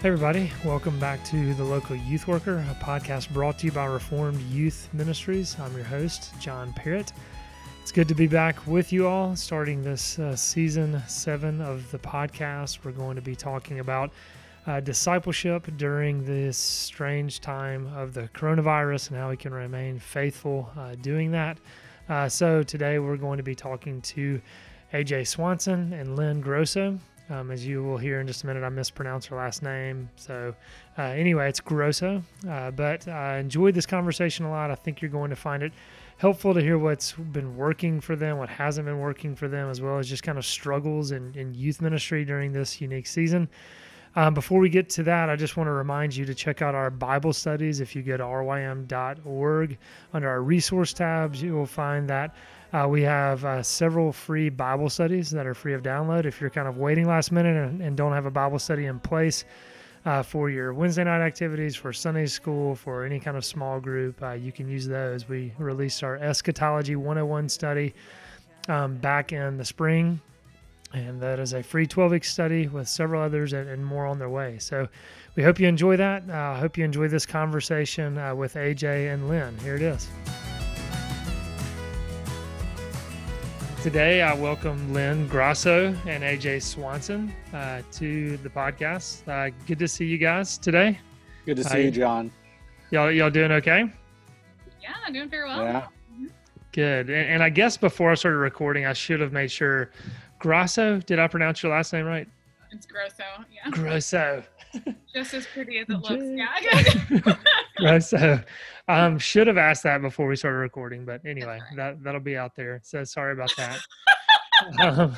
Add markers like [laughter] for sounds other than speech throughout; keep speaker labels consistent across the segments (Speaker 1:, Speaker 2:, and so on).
Speaker 1: Hey, everybody. Welcome back to The Local Youth Worker, a podcast brought to you by Reformed Youth Ministries. I'm your host, John Perritt. It's good to be back with you all, starting this uh, season seven of the podcast. We're going to be talking about uh, discipleship during this strange time of the coronavirus and how we can remain faithful uh, doing that. Uh, so, today we're going to be talking to AJ Swanson and Lynne Grosso. Um, as you will hear in just a minute, I mispronounced her last name. So, uh, anyway, it's Grosso. Uh, but I enjoyed this conversation a lot. I think you're going to find it helpful to hear what's been working for them, what hasn't been working for them, as well as just kind of struggles in, in youth ministry during this unique season. Um, before we get to that, I just want to remind you to check out our Bible studies. If you go to rym.org, under our resource tabs, you will find that uh, we have uh, several free Bible studies that are free of download. If you're kind of waiting last minute and, and don't have a Bible study in place uh, for your Wednesday night activities, for Sunday school, for any kind of small group, uh, you can use those. We released our Eschatology 101 study um, back in the spring, and that is a free 12 week study with several others and, and, more on their way. So we hope you enjoy that. Uh, I hope you enjoy this conversation uh, with AJ and Lynne. Here it is. Today, I welcome Lynne Grosso and AJ Swanson uh, to the podcast. Uh, good to see you guys today.
Speaker 2: Good to see uh, you, John.
Speaker 1: Y'all, y'all doing okay?
Speaker 3: Yeah, doing very well. Yeah.
Speaker 1: Good. And, and, I guess before I started recording, I should have made sure. Grosso, did I pronounce your last name right?
Speaker 3: It's Grosso. Yeah.
Speaker 1: Grosso. [laughs]
Speaker 3: Just as pretty as it looks. Yeah. [laughs]
Speaker 1: right. So [laughs] um should have asked that before we started recording, but anyway, that that'll be out there. So sorry about that. um,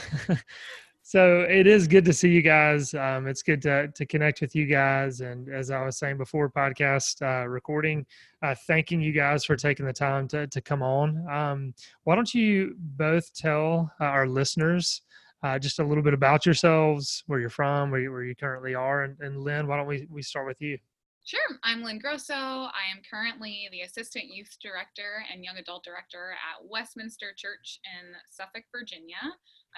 Speaker 1: so it is good to see you guys. Um, it's good to to connect with you guys. And as I was saying before, podcast uh, recording, uh, thanking you guys for taking the time to to come on. Um, why don't you both tell uh, our listeners uh, just a little bit about yourselves, where you're from, where you, where you currently are. And, and Lynne, why don't we, we start with you?
Speaker 3: Sure. I'm Lynne Grosso. I am currently the Assistant Youth Director and Young Adult Director at Westminster Church in Suffolk, Virginia.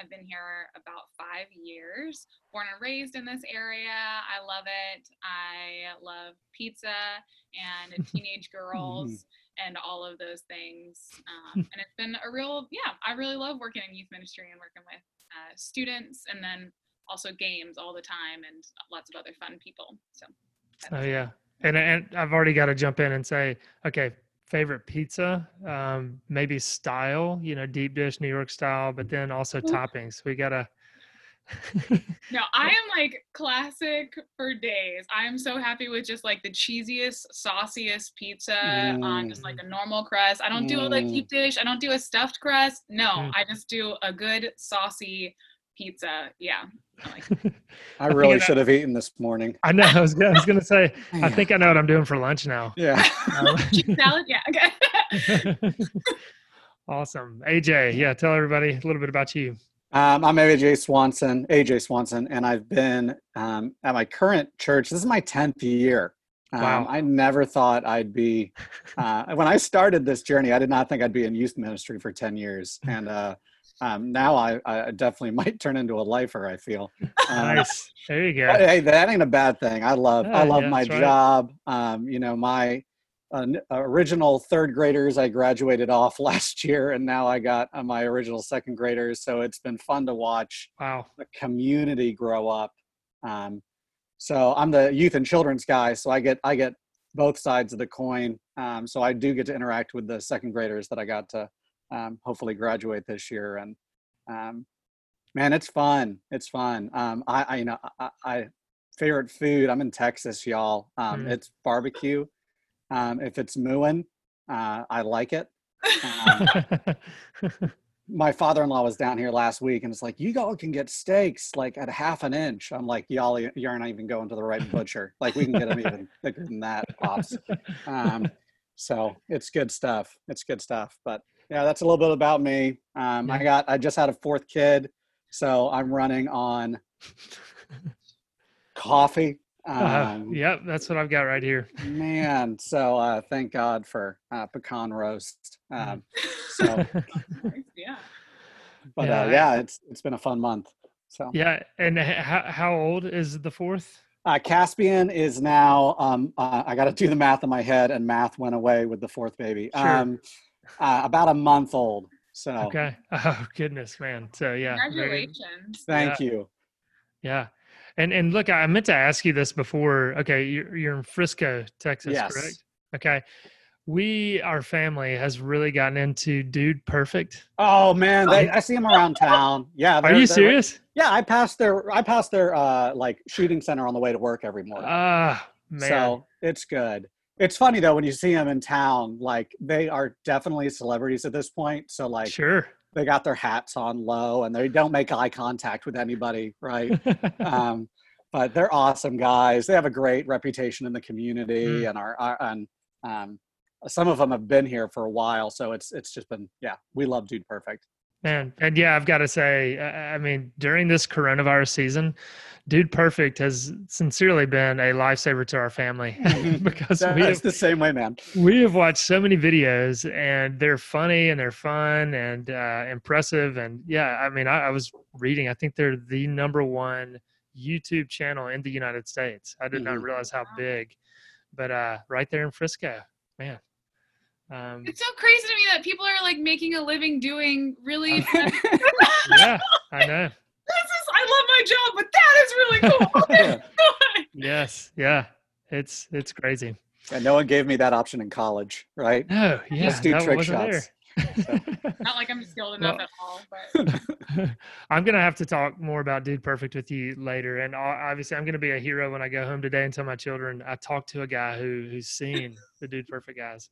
Speaker 3: I've been here about five years, born and raised in this area. I love it. I love pizza and [laughs] teenage girls and all of those things. Um, [laughs] and it's been a real, yeah, I really love working in youth ministry and working with uh, students and then also games all the time and lots of other fun people. So.
Speaker 1: Oh yeah, and and I've already got to jump in and say, okay, favorite pizza, um, maybe style, you know, deep dish New York style, but then also Ooh. toppings. We gotta.
Speaker 3: No, [laughs] I am like classic for days. I am so happy with just like the cheesiest, sauciest pizza mm. on just like a mm. normal crust. I don't do a like deep dish. I don't do a stuffed crust. No, mm. I just do a good saucy pizza. Yeah.
Speaker 2: I, [laughs] really should have eaten this morning.
Speaker 1: I know. I was, I was going to say, [laughs] I think I know what I'm doing for lunch now.
Speaker 2: Yeah.
Speaker 3: Um, salad. Yeah. Okay.
Speaker 1: awesome. AJ, yeah, tell everybody a little bit about you.
Speaker 2: Um, I'm AJ Swanson, AJ Swanson, and I've been um, at my current church. This is my 10th year. Um, wow. I never thought I'd be, uh, when I started this journey, I did not think I'd be in youth ministry for 10 years. And uh, um, now I, I, definitely [laughs] might turn into a lifer. I feel.
Speaker 1: Um, nice. There you go.
Speaker 2: Hey, that ain't a bad thing. I love I love yeah, my job. Right. Um, you know, my uh, original third graders I graduated off [laughs] last year, and now I got uh, my original second graders. So it's been fun to watch.
Speaker 1: Wow.
Speaker 2: The community grow up. Um, so I'm the youth and children's guy, so I get I get both sides of the coin. Um, so I do get to interact with the second graders that I got to um, hopefully graduate this year. And um, man, it's fun. It's fun. Um, I, I, you know, I, I, favorite food. I'm in Texas, y'all. Um, mm. It's barbecue. Um, if it's mooing, uh, I like it. Um, [laughs] my father-in-law was down here last week and it's like you all can get steaks like at half an inch i'm like y'all you're not even going to the right butcher like we can get them even thicker than that pops um, so it's good stuff it's good stuff but yeah, that's a little bit about me. Um. I got, I just had a fourth kid, so I'm running on [laughs] coffee.
Speaker 1: Uh-huh. Um, uh, yep, that's what I've got right here.
Speaker 2: man, so uh, thank God for uh, pecan roast. Um, so [laughs]
Speaker 3: yeah,
Speaker 2: but yeah, uh, yeah, it's it's been a fun month. So
Speaker 1: yeah, and how how old is the fourth?
Speaker 2: Uh, Caspian is now. Um, uh, I got to do the math in my head, and math went away with the fourth baby.
Speaker 1: Sure.
Speaker 2: Um, uh, about a month old. So
Speaker 1: Okay. [laughs] Oh goodness, man. So yeah. very-
Speaker 3: Congratulations.
Speaker 2: thank you.
Speaker 1: Yeah. And and look, I meant to ask you this before. Okay, you're you're in Frisco, Texas,
Speaker 2: Yes.
Speaker 1: correct? Okay. We, our family, has really gotten into Dude Perfect.
Speaker 2: Oh man, they, I see them around [laughs] town. Yeah,
Speaker 1: Are you serious?
Speaker 2: Yeah, I pass their I pass their uh like shooting center on the way to work every morning.
Speaker 1: Ah, man.
Speaker 2: So it's good. It's funny though when you see them in town, like they are definitely celebrities at this point. So like
Speaker 1: sure.
Speaker 2: They got their hats on low and they don't make eye contact with anybody, right? [laughs] um, but they're awesome guys. They have a great reputation in the community
Speaker 1: Mm.
Speaker 2: and are, are and um, some of them have been here for a while. So it's it's just been yeah, we love Dude Perfect.
Speaker 1: Man, and yeah, I've got to say, I mean, during this coronavirus season, Dude Perfect has sincerely been a lifesaver to our family [laughs] [laughs] because
Speaker 2: That-
Speaker 1: we
Speaker 2: It's
Speaker 1: have,
Speaker 2: the same way, man.
Speaker 1: we have watched so many videos and they're funny and they're fun and uh, impressive. And yeah, I mean, I, I was reading, I think they're the number one YouTube channel in the United States. I did not
Speaker 2: Mhm.
Speaker 1: realize how big, but uh, right there in Frisco, man. Um,
Speaker 3: It's so crazy to me that people are like making a living doing really. this [laughs] is, [laughs]
Speaker 1: yeah, I know.
Speaker 3: This is I love my job, but that is really cool. [laughs]
Speaker 2: Yeah.
Speaker 1: Yes, yeah, it's it's crazy.
Speaker 2: And no one gave me that option in college, right?
Speaker 1: No, yeah,
Speaker 2: Just do trick
Speaker 1: wasn't
Speaker 2: shots.
Speaker 1: there.
Speaker 3: Not like I'm skilled enough
Speaker 1: Well-
Speaker 3: at all, but
Speaker 1: I'm gonna have to talk more about Dude Perfect with you later, and obviously I'm gonna be a hero when I go home today and tell my children I talked to a guy who who's seen the Dude Perfect guys.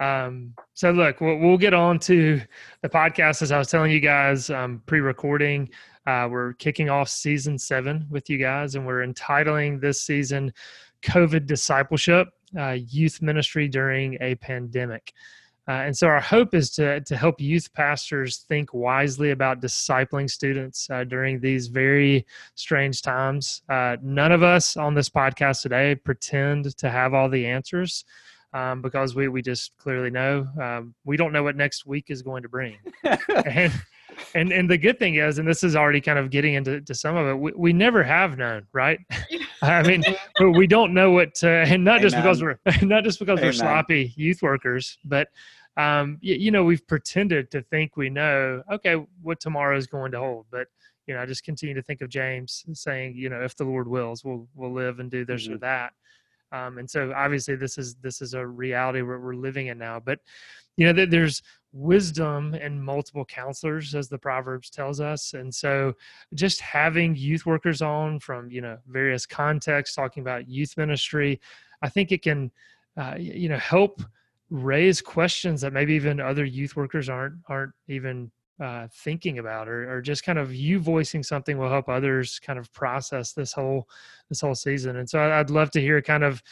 Speaker 1: Um, so look, we'll, we'll get on to the podcast as I was telling you guys um, pre-recording. Uh, we're kicking off season seven with you guys, and we're entitling this season "COVID Discipleship: uh, Youth Ministry During a Pandemic." Uh, and so our hope is to to help youth pastors think wisely about discipling students uh, during these very strange times. Uh, none of us on this podcast today pretend to have all the answers um, because we we just clearly know um, we don't know what next week is going to bring. [laughs] and and and the good thing is, and this is already kind of getting into to some of it, we, we never have known, right? [laughs] I mean, we don't know what, to, and not just because we're [laughs] not just because we're sloppy youth workers, but um, you, you know, we've pretended to think we know, okay, what tomorrow is going to hold, but you know, I just continue to think of James saying, you know, if the Lord wills, we'll we'll live and do this or
Speaker 2: Mhm.
Speaker 1: that. Um, and so obviously this is this is a reality where we're living in now. But you know, th- there's wisdom and multiple counselors, as the Proverbs tells us. And so just having youth workers on from you know various contexts, talking about youth ministry, I think it can uh, you know help raise questions that maybe even other youth workers aren't aren't even uh, thinking about or, or just kind of you voicing something will help others kind of process this whole this whole season. And so i'd love to hear kind of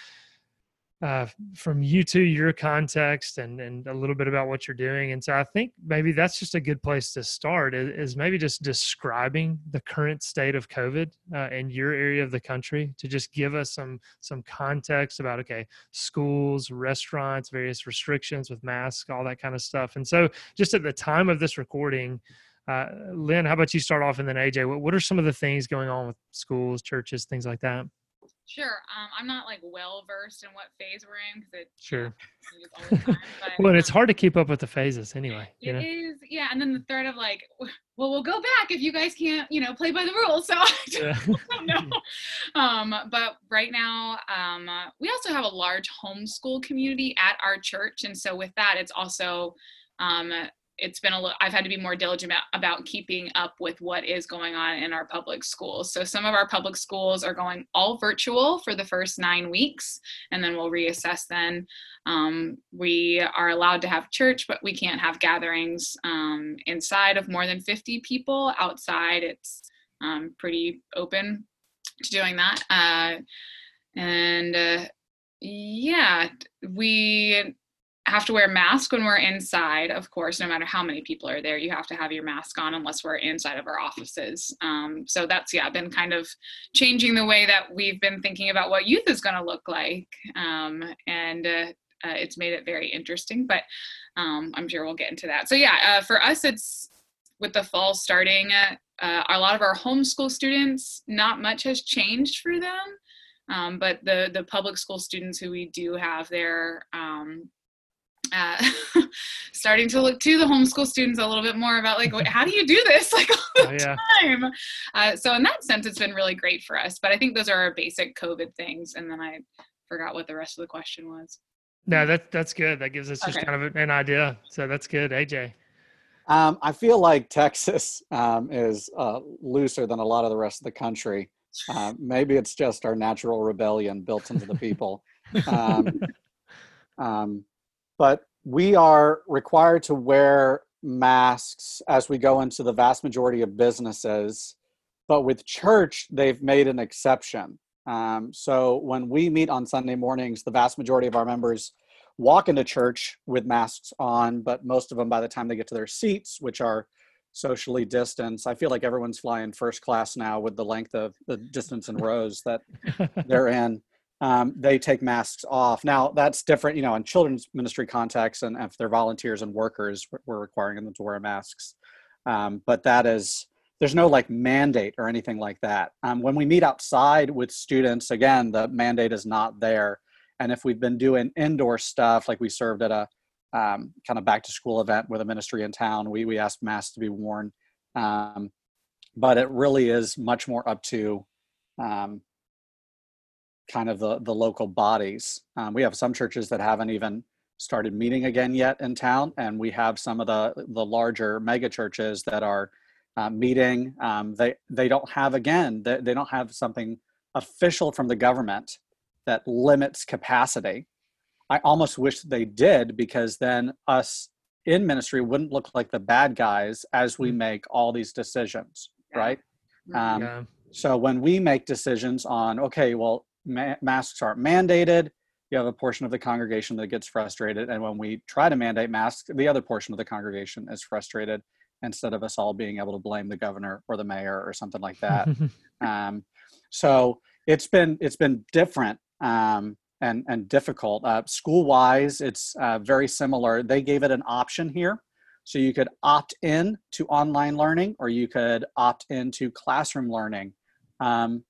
Speaker 1: uh, from you to your context and and a little bit about what you're doing. And so i think maybe that's just a good place to start is, is maybe just describing the current state of covid uh, in your area of the country to just give us some some context about okay schools restaurants various restrictions with masks all that kind of stuff. And so just at the time of this recording uh, lynne how about you start off and then aj what, what are some of the things going on with schools churches things like that
Speaker 3: sure. Um, I'm not like well versed in what phase we're in because it
Speaker 1: sure
Speaker 3: changes all the time. [laughs] But,
Speaker 1: well it's
Speaker 3: um,
Speaker 1: hard to keep up with the phases anyway you know
Speaker 3: is, yeah. And then the threat of like, [laughs] well, we'll go back if you guys can't, you know, play by the rules. So [laughs] I
Speaker 1: Yeah.
Speaker 3: don't know. Um, but right now, um, uh, we also have a large homeschool community at our church, and so with that, it's also um, it's been a little i've had to be more diligent about, about keeping up with what is going on in our public schools. So some of our public schools are going all virtual for the first nine weeks and then we'll reassess then. Um, we are allowed to have church but we can't have gatherings um, inside of more than 50 people. Outside it's um, pretty open to doing that. Uh, and uh, yeah we have to wear masks when we're inside of course no matter how many people are there you have to have your mask on unless we're inside of our offices. Um, so that's yeah been kind of changing the way that we've been thinking about what youth is going to look like. Um, and uh, uh, it's made it very interesting but um, i'm sure we'll get into that. So yeah uh, for us it's with the fall starting uh, a lot of our homeschool students not much has changed for them. Um, but the the public school students who we do have there um, uh, [laughs] starting to look to the homeschool students a little bit more about like how do you do this? [laughs] Like all the oh, yeah. time. Uh, so in that sense it's been really great for us but i think those are our basic covid things and then i forgot what the rest of the question was.
Speaker 1: No that, that's good. That gives us just kind of an idea. So that's good. Aj
Speaker 2: um, i feel like texas um, is uh, looser than a lot of the rest of the country. Uh, maybe it's just our natural rebellion built into the people. [laughs] Um, um but we are required to wear masks as we go into the vast majority of businesses. But with church, they've made an exception. Um, so when we meet on Sunday mornings, the vast majority of our members walk into church with masks on, but most of them, by the time they get to their seats, which are socially distanced, I feel like everyone's flying first class now with the length of the distance in [laughs] rows that they're in um, they take masks off. Now that's different, you know, in children's ministry contexts, and if they're volunteers and workers, we're requiring them to wear masks. Um, but that is there's no like mandate or anything like that. Um, when we meet outside with students, again, the mandate is not there. And if we've been doing indoor stuff, like we served at a um, kind of back to school event with a ministry in town, we we asked masks to be worn. Um, but it really is much more up to um, kind of the, the local bodies. Um, we have some churches that haven't even started meeting again yet in town, and we have some of the the larger mega churches that are uh, meeting. Um, they they don't have again they, they don't have something official from the government that limits capacity. I almost wish they did because then us in ministry wouldn't look like the bad guys as we mm. make all these decisions, yeah. right? Um, yeah. So when we make decisions on, okay, well, ma- masks aren't mandated, you have a portion of the congregation that gets frustrated. And when we try to mandate masks, the other portion of the congregation is frustrated instead of us all being able to blame the governor or the mayor or something like that. [laughs] um, so it's been it's been different um, and and difficult. Uh, school wise, it's uh, very similar. They gave it an option here, so you could opt in to online learning or you could opt into classroom learning. Um,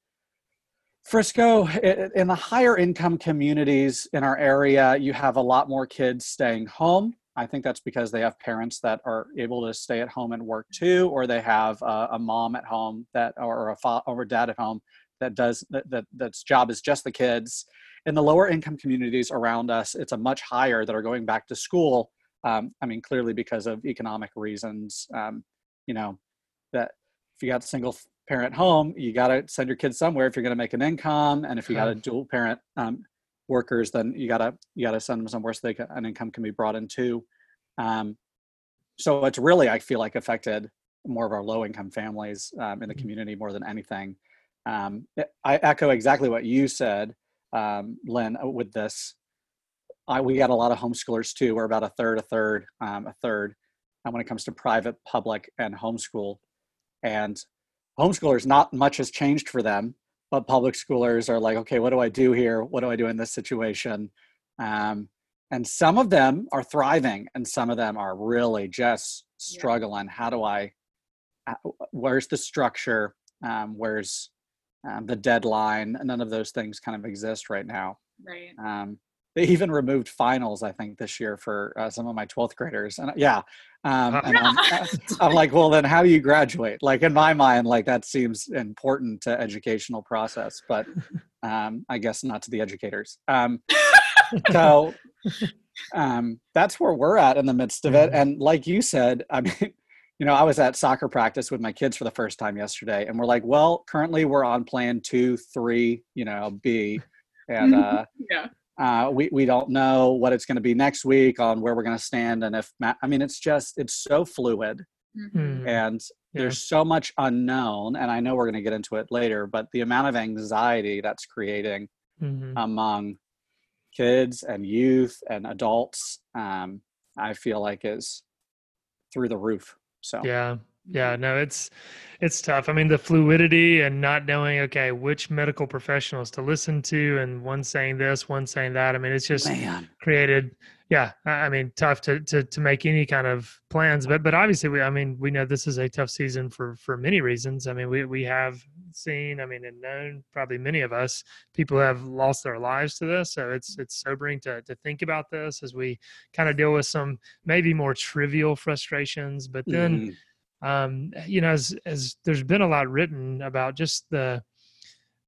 Speaker 2: Frisco, in the higher income communities in our area, you have a lot more kids staying home. I think that's because they have parents that are able to stay at home and work too, or they have a, a mom at home that, or a father or dad at home that does that, that that's job is just the kids. In the lower income communities around us, it's a much higher that are going back to school. Um, I mean, clearly because of economic reasons. Um, you know, that if you got single parent home, you got to send your kids somewhere if you're going to make an income. And if you got a dual parent um, workers, then you got to you got to send them somewhere so they can, an income can be brought in too. Um, so it's really I feel like affected more of our low income families um, in the mm-hmm. community more than anything. Um, I echo exactly what you said, um, Lynne, uh, with this. I, we got a lot of homeschoolers too. We're about a third, a third, um, a third. And when it comes to private, public, and homeschool, and homeschoolers, not much has changed for them, but public schoolers are like, okay, what do I do here? What do I do in this situation? Um, and some of them are thriving, and some of them are really just struggling. Yeah. How do I? Uh, where's the structure? Um, where's um, the deadline? None of those things kind of exist right now.
Speaker 3: Right.
Speaker 2: Um, they even removed finals i think this year for uh, some of my 12th graders and yeah um, and I'm, [laughs] uh, I'm, like well then how do you graduate? Like in my mind like that seems important to educational process but um, i guess not to the educators. Um, so um, that's where we're at in the midst of it mm-hmm. and like you said i mean [laughs] you know i was at soccer practice with my kids for the first time yesterday and we're like well currently we're on plan two three you know b and [laughs] uh,
Speaker 3: yeah
Speaker 2: uh, we, we don't know what it's going to be next week on where we're going to stand. And if, I mean, it's just, it's so fluid mm-hmm. and yeah. there's so much unknown. And I know we're going to get into it later, but the amount of anxiety that's creating mm-hmm. among kids and youth and adults, um, I feel like is through the roof. So,
Speaker 1: yeah, yeah no it's it's tough i mean the fluidity and not knowing okay which medical professionals to listen to and one saying this one saying that i mean it's just Man. created yeah i mean tough to, to to make any kind of plans but but obviously we i mean we know this is a tough season for for many reasons i mean we we have seen, I mean, and known probably many of us, people have lost their lives to this. So it's it's sobering to to think about this as we kind of deal with some maybe more trivial frustrations. But then, mm-hmm. Um, you know, as as there's been a lot written about just the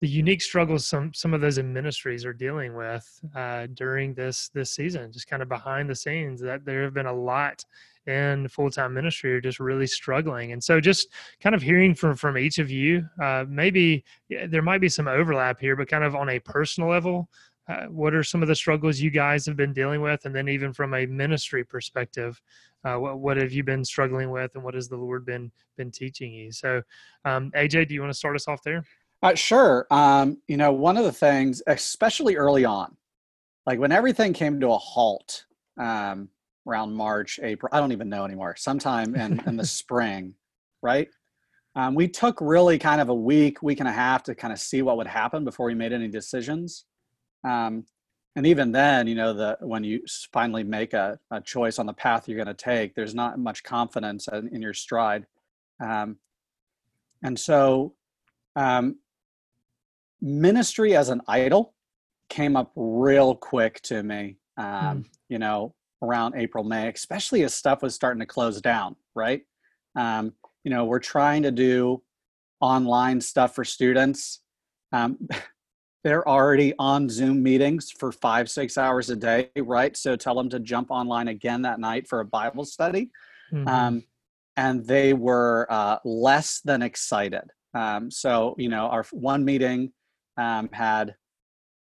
Speaker 1: the unique struggles some some of those in ministries are dealing with uh, during this this season, just kind of behind the scenes. That there have been a lot in full-time ministry are just really struggling and so just kind of hearing from from each of you uh, maybe there might be some overlap here but kind of on a personal level uh, what are some of the struggles you guys have been dealing with and then even from a ministry perspective uh, what, what have you been struggling with and what has the lord been been teaching you so um, aj do you want to start us off there
Speaker 2: uh, sure um, you know one of the things especially early on like when everything came to a halt um, around March, April. I don't even know anymore. Sometime in, in the [laughs] spring, right? Um, we took really kind of a week, week and a half to kind of see what would happen before we made any decisions. Um, and even then, you know, the when you finally make a, a choice on the path you're going to take, there's not much confidence in, in your stride. Um, and so, um, ministry as an idol came up real quick to me. Mm. You know, around April, May, especially as stuff was starting to close down, right? Um, you know, we're trying to do online stuff for students. [laughs] They're already on Zoom meetings for five, six hours a day, right? So tell them to jump online again that night for a Bible study. Mm-hmm. Um, and they were uh, less than excited. Um, so, you know, our one meeting um, had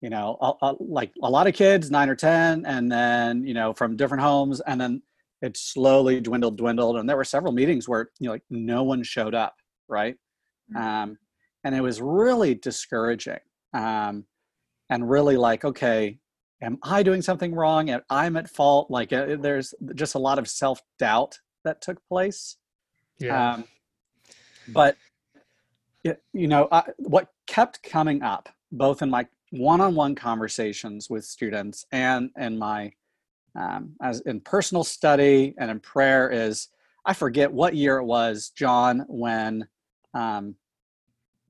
Speaker 2: you know, a, a, like a lot of kids, nine or 10, and then, you know, from different homes. And then it slowly dwindled, dwindled. And there were several meetings where, you know, like no one showed up. Right. Mm-hmm. Um, and it was really discouraging. Um, and really like, okay, am I doing something wrong? Am I'm at fault? Like uh, there's just a lot of self doubt that took place.
Speaker 1: Yeah. Um,
Speaker 2: but, it, you know, I, what kept coming up both in my one-on-one conversations with students and in my um, as in personal study and in prayer is i forget what year it was john when um,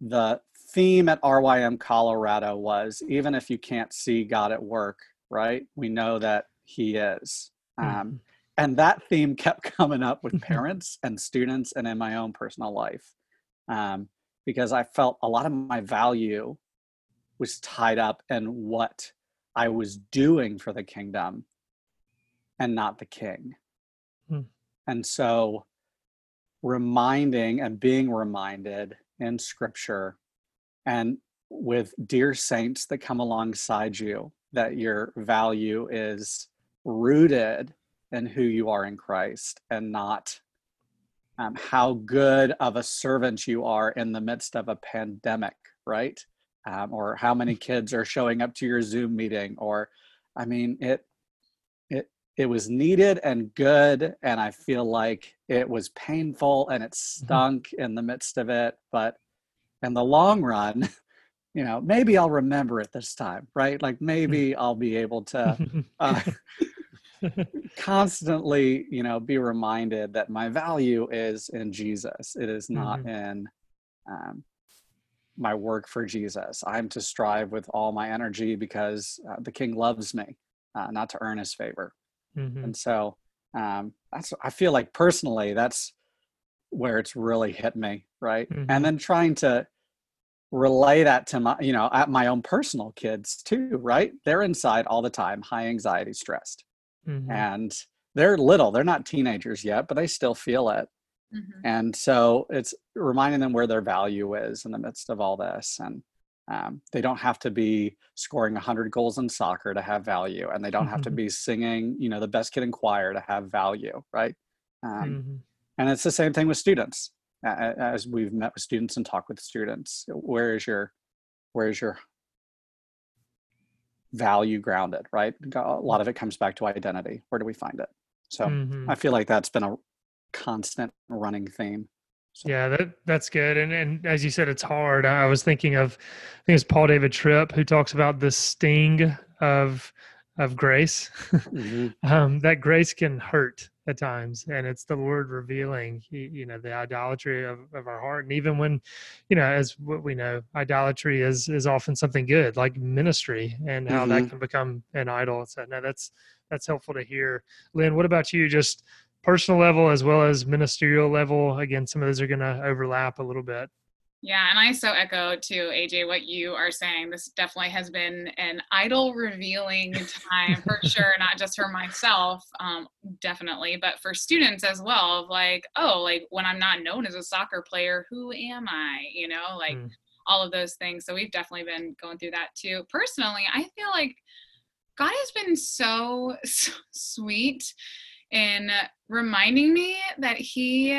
Speaker 2: the theme at rym colorado was even if you can't see god at work right we know that he is um, mm-hmm. and that theme [laughs] kept coming up with parents and students and in my own personal life um, because i felt a lot of my value was tied up in what I was doing for the kingdom and not the king. Hmm. And so reminding and being reminded in scripture and with dear saints that come alongside you that your value is rooted in who you are in Christ and not um, how good of a servant you are in the midst of a pandemic, right? um, or how many kids are showing up to your zoom meeting or i mean it it it was needed and good and i feel like it was painful and it mm-hmm. stunk mm-hmm. in the midst of it but in the long run [laughs] you know maybe i'll remember it this time right like maybe mm. i'll be able to [laughs] uh, [laughs] constantly you know be reminded that my value is in jesus it is not mm-hmm. in um, my work for Jesus. I'm to strive with all my energy because uh, the King loves me, uh, not to earn His favor. Mm-hmm. And so um, that's I feel like personally that's where it's really hit me, right? Mm-hmm. And then trying to relay that to my you know at my own personal kids too, right? They're inside all the time, high anxiety, stressed, mm-hmm. and they're little. They're not teenagers yet, but they still feel it. Mm-hmm. And so it's reminding them where their value is in the midst of all this. And um, they don't have to be scoring 100 goals in soccer to have value. And they don't have to mm-hmm. be singing, you know, the best kid in choir to have value, right? Um, mm-hmm. And it's the same thing with students. As we've met with students and talked with students, where is your, where is your value grounded, right? A lot of it comes back to identity. Where do we find it? So mm-hmm. I feel like that's been a constant running theme.
Speaker 1: So. Yeah, that that's good. And and as you said, it's hard. I was thinking of, I think it's Paul David Tripp who talks about the sting of of grace. [laughs] Mm-hmm. um, that grace can hurt, at times and it's the lord revealing you know the idolatry of, of our heart and even when you know as what we know idolatry is is often something good like ministry and how mm-hmm. that can become an idol so no that's that's helpful to hear. Lynne what about you? Just personal level as well as ministerial level? Again some of those are going to overlap a little bit
Speaker 3: yeah, and I so echo to AJ what you are saying. This definitely has been an idol revealing [laughs] time for sure, not just for myself, um, definitely, but for students as well. Of like, oh, like when I'm not known as a soccer player, who am I? You know, like mm. all of those things. So we've definitely been going through that too. Personally, I feel like God has been so, [laughs] so sweet in reminding me that He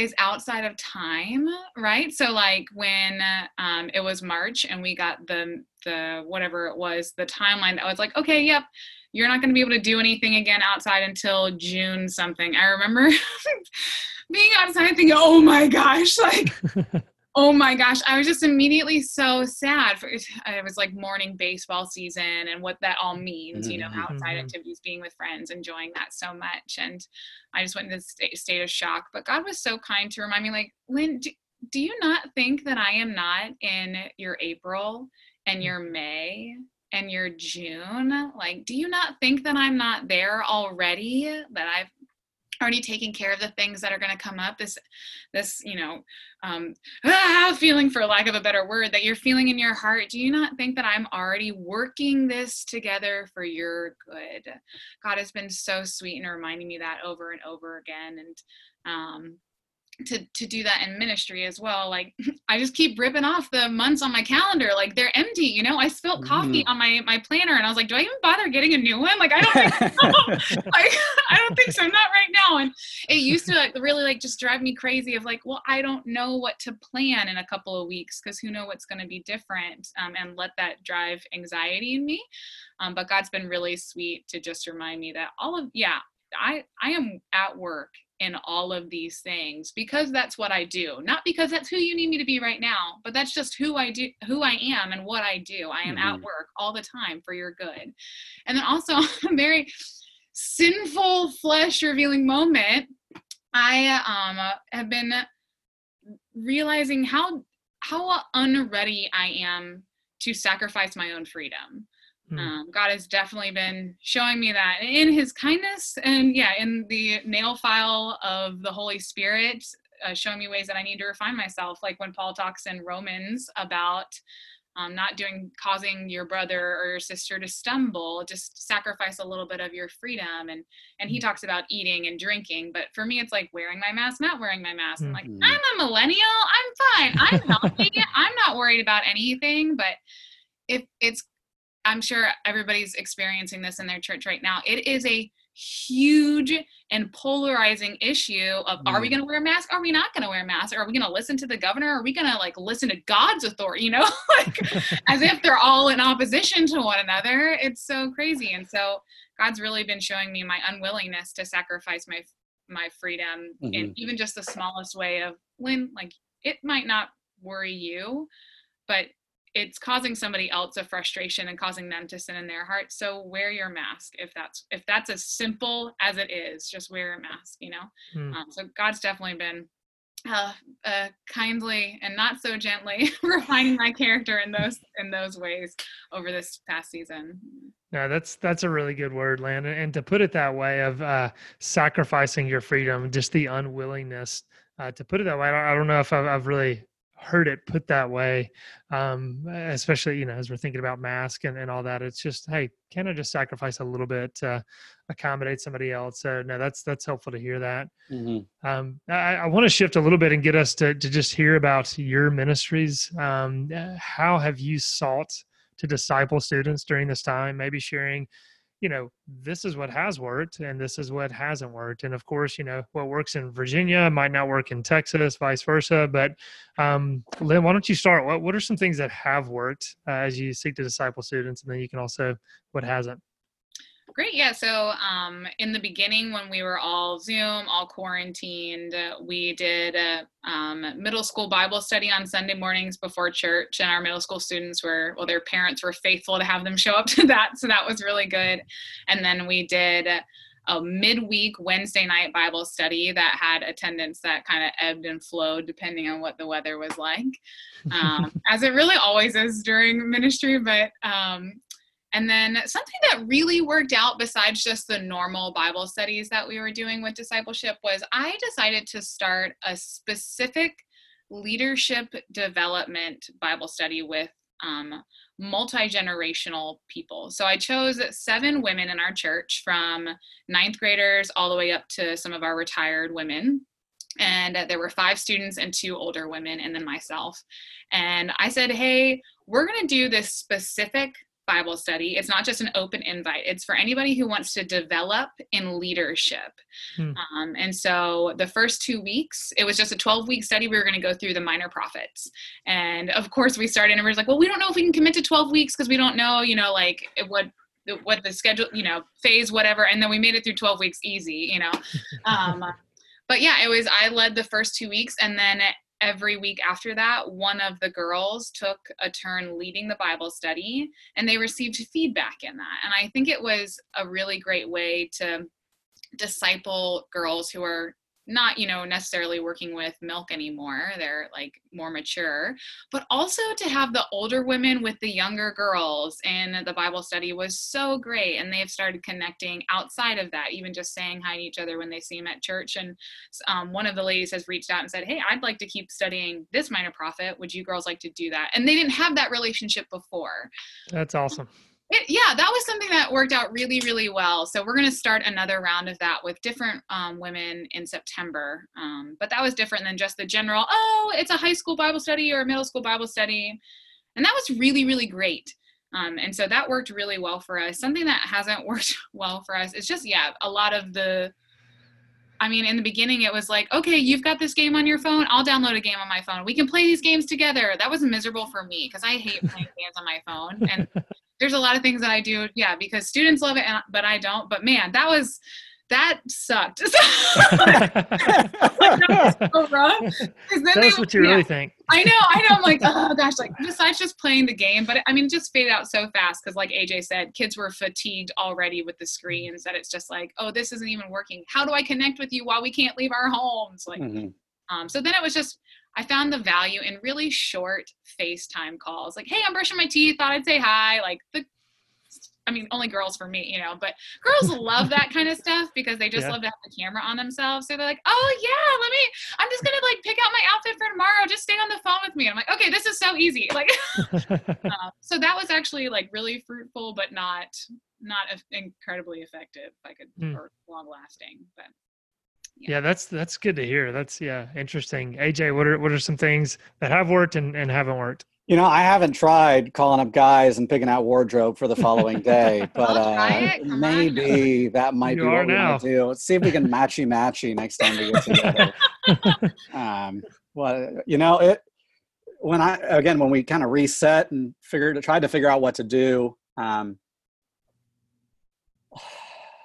Speaker 3: is outside of time, right? So like when um, it was March and we got the the whatever it was, the timeline that was like, okay, yep, you're not going to be able to do anything again outside until June something. I remember [laughs] being outside thinking, oh my gosh, like [laughs] Oh my gosh, I was just immediately so sad. For, it was like mourning baseball season and what that all means, you know, mm-hmm. outside mm-hmm. activities, being with friends, enjoying that so much. And I just went into this state, state of shock. But God was so kind to remind me, like, Lynne, do, do you not think that I am not in your April and mm. your May and your June? Like, do you not think that I'm not there already? That I've already taking care of the things that are going to come up this this you know um, ah, feeling for lack of a better word that you're feeling in your heart do you not think that i'm already working this together for your good? God has been so sweet in reminding me that over and over again and um, to to do that in ministry as well like i just keep ripping off the months on my calendar like they're empty you know i spilled coffee mm-hmm. on my my planner and i was like do i even bother getting a new one like i don't think so. [laughs] like i don't think so not right now and it used to like really like just drive me crazy of like well i don't know what to plan in a couple of weeks because who know what's going to be different um, and let that drive anxiety in me um, but god's been really sweet to just remind me that all of yeah I I am at work in all of these things because that's what I do. Not because that's who you need me to be right now, but that's just who I do who I am and what I do. I am mm-hmm. at work all the time for your good. And then also [laughs] a very sinful flesh revealing moment, I um have been realizing how how unready I am to sacrifice my own freedom. Hmm. Um, God has definitely been showing me that in His kindness, and yeah, in the nail file of the Holy Spirit, uh, showing me ways that I need to refine myself. Like when Paul talks in Romans about um, not doing causing your brother or your sister to stumble just sacrifice a little bit of your freedom and and he hmm. talks about eating and drinking but for me it's like wearing my mask not wearing my mask i'm like mm-hmm. i'm a millennial i'm fine i'm healthy i'm not worried about anything but if it's I'm sure everybody's experiencing this in their church right now. It is a huge and polarizing issue of mm. are we mm. going to wear a mask are we not going to wear a mask are we going to listen to the governor are we going to like listen to god's authority you know [laughs] like [laughs] as if they're all in opposition to one another it's so crazy and so god's really been showing me my unwillingness to sacrifice my my freedom mm-hmm. in even just the smallest way of when like it might not worry you but it's causing somebody else a frustration and causing them to sin in their heart so wear your mask if that's if that's as simple as it is just wear a mask you know mm. um, so god's definitely been uh, uh, kindly and not so gently [laughs] refining my character in those in those ways over this past season.
Speaker 1: No, that's that's a really good word, Landon. And to put it that way, of uh, sacrificing your freedom, just the unwillingness uh, to put it that way. I don't, I don't know if I've, I've really heard it put that way um, especially you know as we're thinking about mask and, and all that it's just hey can i just sacrifice a little bit to accommodate somebody else? So no that's that's helpful to hear that. Mm-hmm. um, i, I want to shift a little bit and get us to, to just hear about your ministries. Um, how have you sought to disciple students during this time? Maybe sharing you know, this is what has worked and this is what hasn't worked. And of course, you know, what works in Virginia might not work in Texas, vice versa. But um, Lynne, why don't you start? What, what are some things that have worked uh, as you seek to disciple students? And then you can also what hasn't.
Speaker 3: Great. Yeah. So um, in the beginning, when we were all Zoom, all quarantined, uh, we did a um, middle school Bible study on Sunday mornings before church, and our middle school students were, well, their parents were faithful to have them show up [laughs] to that, so that was really good. And then we did a midweek Wednesday night Bible study that had attendance that kind of ebbed and flowed depending on what the weather was like, [laughs] um, as it really always is during ministry. But um, and then something that really worked out besides just the normal Bible studies that we were doing with discipleship was I decided to start a specific leadership development Bible study with um, multi generational people. So I chose seven women in our church from ninth graders all the way up to some of our retired women. And there were five students and two older women, and then myself. And I said, Hey, we're going to do this specific Bible study. It's not just an open invite, it's for anybody who wants to develop in leadership. Hmm. Um, and so the first two weeks, it was just a 12 week study. We were going to go through the minor prophets. And of course, we started and we are like, well, we don't know if we can commit to 12 weeks because we don't know, you know, like what what the schedule you know phase whatever and then we made it through 12 weeks easy you know [laughs] um, but yeah it was i led the first two weeks and then every week after that, one of the girls took a turn leading the Bible study and they received feedback in that. And I think it was a really great way to disciple girls who are not you know necessarily working with milk anymore they're like more mature but also to have the older women with the younger girls in the bible study was so great and they've started connecting outside of that even just saying hi to each other when they see them at church and um, one of the ladies has reached out and said hey i'd like to keep studying this minor prophet would you girls like to do that? And they didn't have that relationship before.
Speaker 1: That's awesome
Speaker 3: it, yeah, that was something that worked out really, really well. So we're going to start another round of that with different um, women in September. Um, but that was different than just the general, oh, it's a high school Bible study or a middle school Bible study. And that was really, really great. Um, and so that worked really well for us. Something that hasn't [laughs] worked well for us is just, yeah, a lot of the, I mean, in the beginning, it was like, okay, you've got this game on your phone. I'll download a game on my phone. We can play these games together. That was miserable for me because I hate playing games on my phone. And [laughs] there's a lot of things that I do, yeah, because students love it, but I don't. But man, that was that sucked. [laughs] that
Speaker 1: so rough. Tell us what you yeah, really think.
Speaker 3: I know, I know. I'm like, oh gosh, like besides just playing the game, but I mean, it just faded out so fast because, like AJ said, kids were fatigued already with the screens. That it's just like, oh, this isn't even working. How do I connect with you while we can't leave our homes? Like, mm-hmm. um, so then it was just I found the value in really short FaceTime calls. Like, hey, I'm brushing my teeth, thought I'd say hi. Like the I mean, only girls for me, you know, but girls [laughs] love that kind of stuff because they just yeah. love to have the camera on themselves. So they're like, oh yeah, let me, I'm just going to like pick out my outfit for tomorrow. Just stay on the phone with me. I'm like, okay, this is so easy. [laughs] Like, uh, [laughs] so that was actually like really fruitful, but not, not incredibly effective, I could, mm. or long lasting, but
Speaker 1: yeah. yeah. that's that's good to hear that's yeah interesting aj what are what are some things that have worked and, and haven't worked
Speaker 2: you know i haven't tried calling up guys and picking out wardrobe for the following day [laughs] but uh, maybe on. that might you be what we want to do let's see if we can matchy matchy next time we get together [laughs] um well you know it when i again when we kind of reset and figured tried to figure out what to do um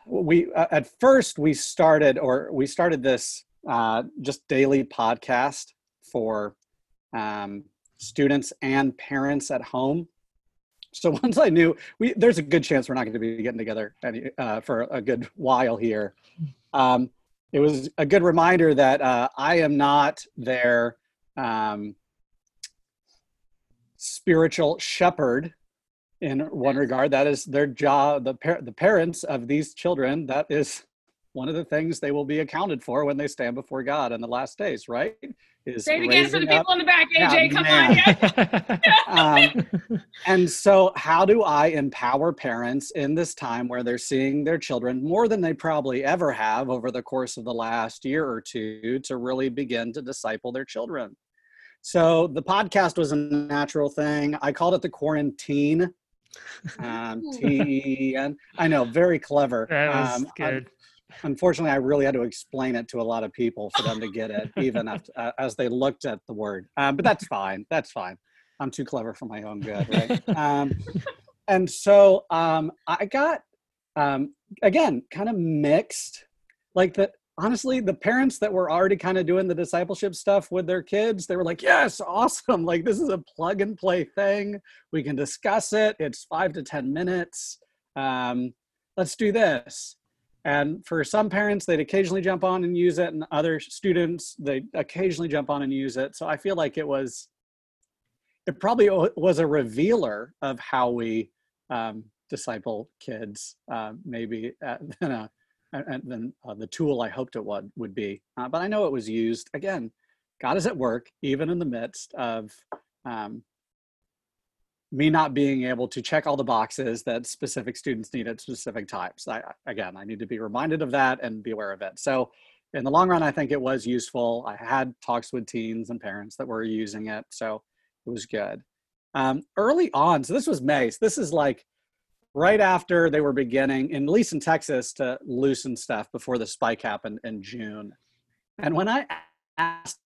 Speaker 2: we uh, at first we started or we started this uh, just daily podcast for um, students and parents at home. So [laughs] once i knew we there's a good chance we're not going to be getting together any, uh, for a good while here. Um, it was a good reminder that uh, i am not their um, spiritual shepherd in one regard that is their job the par- the parents of these children that is one of the things they will be accounted for when they stand before god in the last days right?
Speaker 3: Is say it again for the people in the back aj come
Speaker 2: on [laughs] um, and so how do i empower parents in this time where they're seeing their children more than they probably ever have over the course of the last year or two to really begin to disciple their children? So the podcast was a natural thing. I called it the quarantine um, [laughs] T-E-N. I know, very clever.
Speaker 1: That was um, good.
Speaker 2: I, unfortunately, I really had to explain it to a lot of people for them to get it, even after, uh, as they looked at the word. Um, but that's fine. That's fine. I'm too clever for my own good, right? [laughs] um, and so um, I got, um, again, kind of mixed. Like the honestly, the parents that were already kind of doing the discipleship stuff with their kids, they were like, yes, awesome. [laughs] Like, this is a plug and play thing. We can discuss it. It's five to 10 minutes. Um, let's do this. And for some parents, they'd occasionally jump on and use it, and other students, they occasionally jump on and use it. So I feel like it was, it probably was a revealer of how we um, disciple kids, uh, maybe uh, [laughs] than, a, than uh, the tool I hoped it would, would be. Uh, but I know it was used, again, God is at work, even in the midst of um, me not being able to check all the boxes that specific students need at specific times. I, again, I need to be reminded of that and be aware of it. So in the long run, I think it was useful. I had talks with teens and parents that were using it. So it was good. Um, early on, so this was May. So this is like right after they were beginning, in, at least in Texas, to loosen stuff before the spike happened in June. And when I asked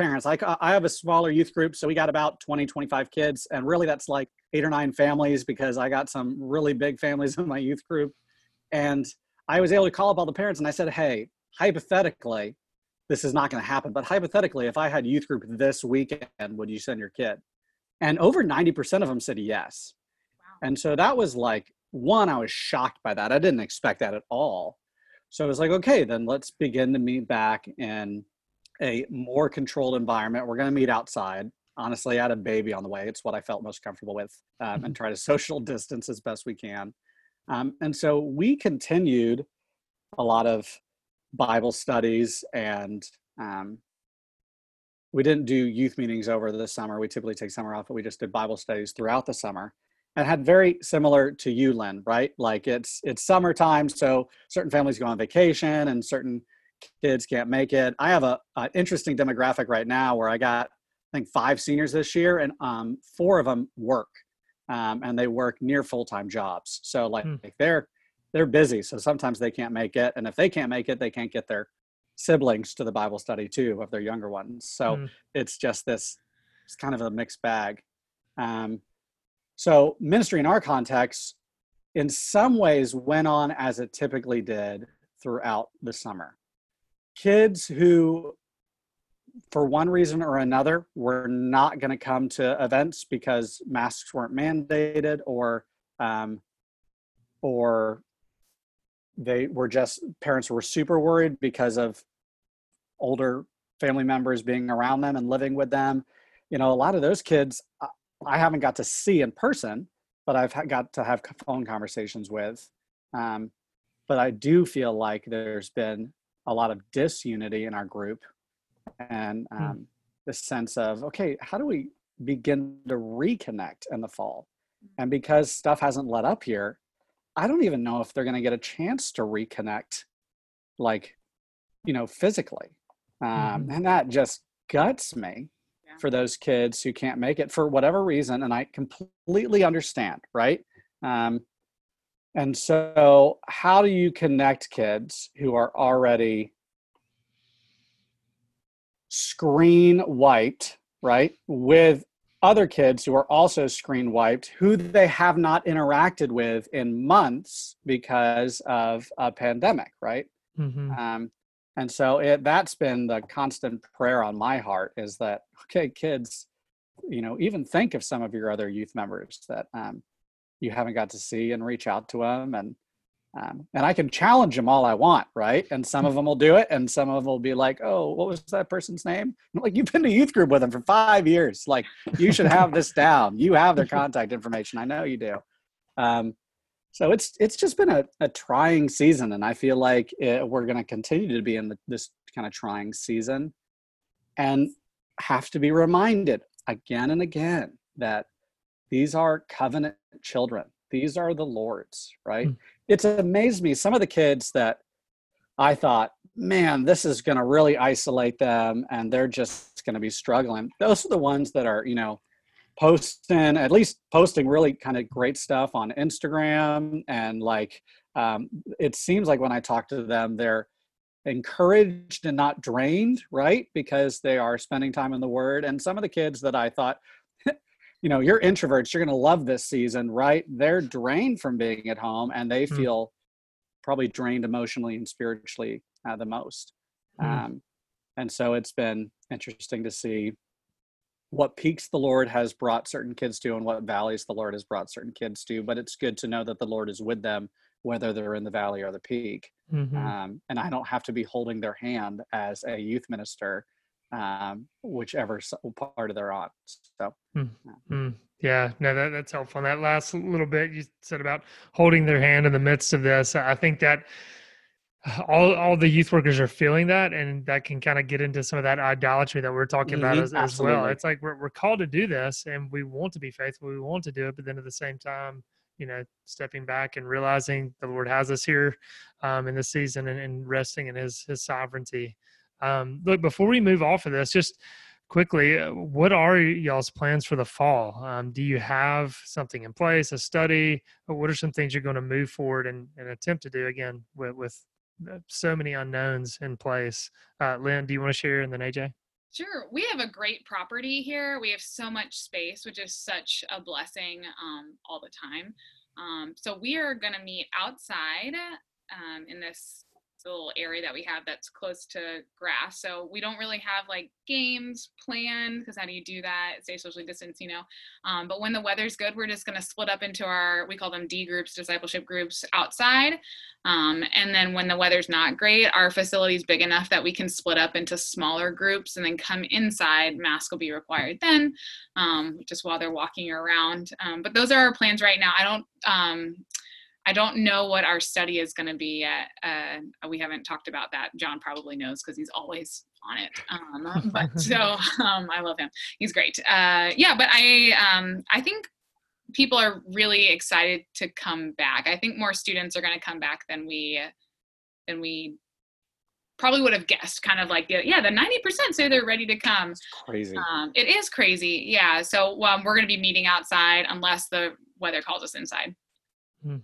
Speaker 2: parents. I have a smaller youth group, so we got about 20, 25 kids, and really that's like eight or nine families because I got some really big families in my youth group. And I was able to call up all the parents and I said, hey, hypothetically, this is not going to happen, but hypothetically, if I had youth group this weekend, would you send your kid? And over 90% of them said yes. And so that was like, one, I was shocked by that. I didn't expect that at all. So I was like, okay, then let's begin to meet back in a more controlled environment. We're going to meet outside. Honestly, I had a baby on the way. It's what I felt most comfortable with, um, and mm-hmm. try to [laughs] social distance as best we can. Um, and so we continued a lot of Bible studies, and um, we didn't do youth meetings over the summer. We typically take summer off, but we just did Bible studies throughout the summer and had very similar to you, Lynne, right? Like it's it's summertime, so certain families go on vacation and certain kids can't make it. I have a, a, interesting demographic right now where I got I think five seniors this year, and um, four of them work, um, and they work near full time jobs. So like, hmm. they're they're busy, so sometimes they can't make it, and if they can't make it, they can't get their siblings to the Bible study too of their younger ones. So hmm. it's just this it's kind of a mixed bag. Um, so ministry in our context, in some ways, went on as it typically did throughout the summer. Kids who for one reason or another were not going to come to events because masks weren't mandated or um, or they were just parents were super worried because of older family members being around them and living with them. You know a lot of those kids i haven't got to see in person but i've got to have phone conversations with um, but i do feel like there's been a lot of disunity in our group and hmm. um, mm. the sense of okay how do we begin to reconnect in the fall and because stuff hasn't let up here i don't even know if they're going to get a chance to reconnect like you know physically um, mm-hmm. and that just guts me yeah. for those kids who can't make it for whatever reason and i completely understand right um, and so, how do you connect kids who are already screen wiped, right, with other kids who are also screen wiped, who they have not interacted with in months because of a pandemic, right? Mm-hmm. Um, and so it, that's been the constant prayer on my heart is that [laughs] okay, kids, you know, even think of some of your other youth members that um, you haven't got to see and reach out to them and um, and I can challenge them all I want, right? And some of them will do it, and some of them will be like, "Oh, what was that person's name?" I'm [laughs] like, "You've been to youth group with them for five years. Like, you should have this down. You have their contact information. I know you do." Um, so it's it's just been a, a trying season, and I feel like it, we're going to continue to be in the, this kind of trying season, and have to be reminded again and again that these are covenant children. These are the Lord's, right? Mm. It's amazed me. Some of the kids that I thought, man, this is going to really isolate them and they're just going to be struggling. Those are the ones that are, you know, posting, at least posting really kind of great stuff on Instagram. And like, um, it seems like when I talk to them, they're encouraged and not drained, right? Because they are spending time in the Word. And some of the kids that I thought, [laughs] you know you're introverts you're going to love this season right they're drained from being at home and they mm. feel probably drained emotionally and spiritually uh, the most mm. um, and so it's been interesting to see what peaks the lord has brought certain kids to and what valleys the lord has brought certain kids to but it's good to know that the lord is with them whether they're in the valley or the peak.
Speaker 1: Mhm.
Speaker 2: Um, and I don't have to be holding their hand as a youth minister, um, whichever part of they're on. So,
Speaker 1: Mm, yeah, no, that, that's helpful. And that last little bit you said about holding their hand in the midst of this, I think that all all the youth workers are feeling that, and that can kind of get into some of that idolatry that we're talking about
Speaker 2: Mhm,
Speaker 1: as, as well. It's like we're we're called to do this, and we want to be faithful, we want to do it, but then at the same time, you know, stepping back and realizing the Lord has us here um, in this season and, and resting in His His sovereignty. Um, look, before we move off of this, just quickly, uh, what are y'all's plans for the fall? Um, do you have something in place, a study? What are some things you're going to move forward and, and attempt to do again with, with so many unknowns in place? Uh, Lynne, do you want to share and then AJ?
Speaker 3: Sure. We have a great property here. We have so much space, which is such a blessing um, all the time. Um, so we are going to meet outside um, in this little area that we have that's close to grass. So we don't really have like games planned because how do you do that? Stay socially distanced, you know. Um, but when the weather's good, we're just going to split up into our we call them D groups, discipleship groups outside. Um, and then when the weather's not great, our facility is big enough that we can split up into smaller groups and then come inside. Mask will be required then, um, just while they're walking around. Um, but those are our plans right now. I don't. I don't know what our study is going to be yet. Uh, we haven't talked about that. John probably knows because he's always on it. Um, [laughs] but so um, I love him. He's great. Uh, yeah, but I um, I think people are really excited to come back. I think more students are going to come back than we than we probably would have guessed. Kind of like yeah, the ninety percent say they're ready to come.
Speaker 2: it's crazy.
Speaker 3: Um, it is crazy. Yeah. So um, we're going to be meeting outside unless the weather calls us inside.
Speaker 1: All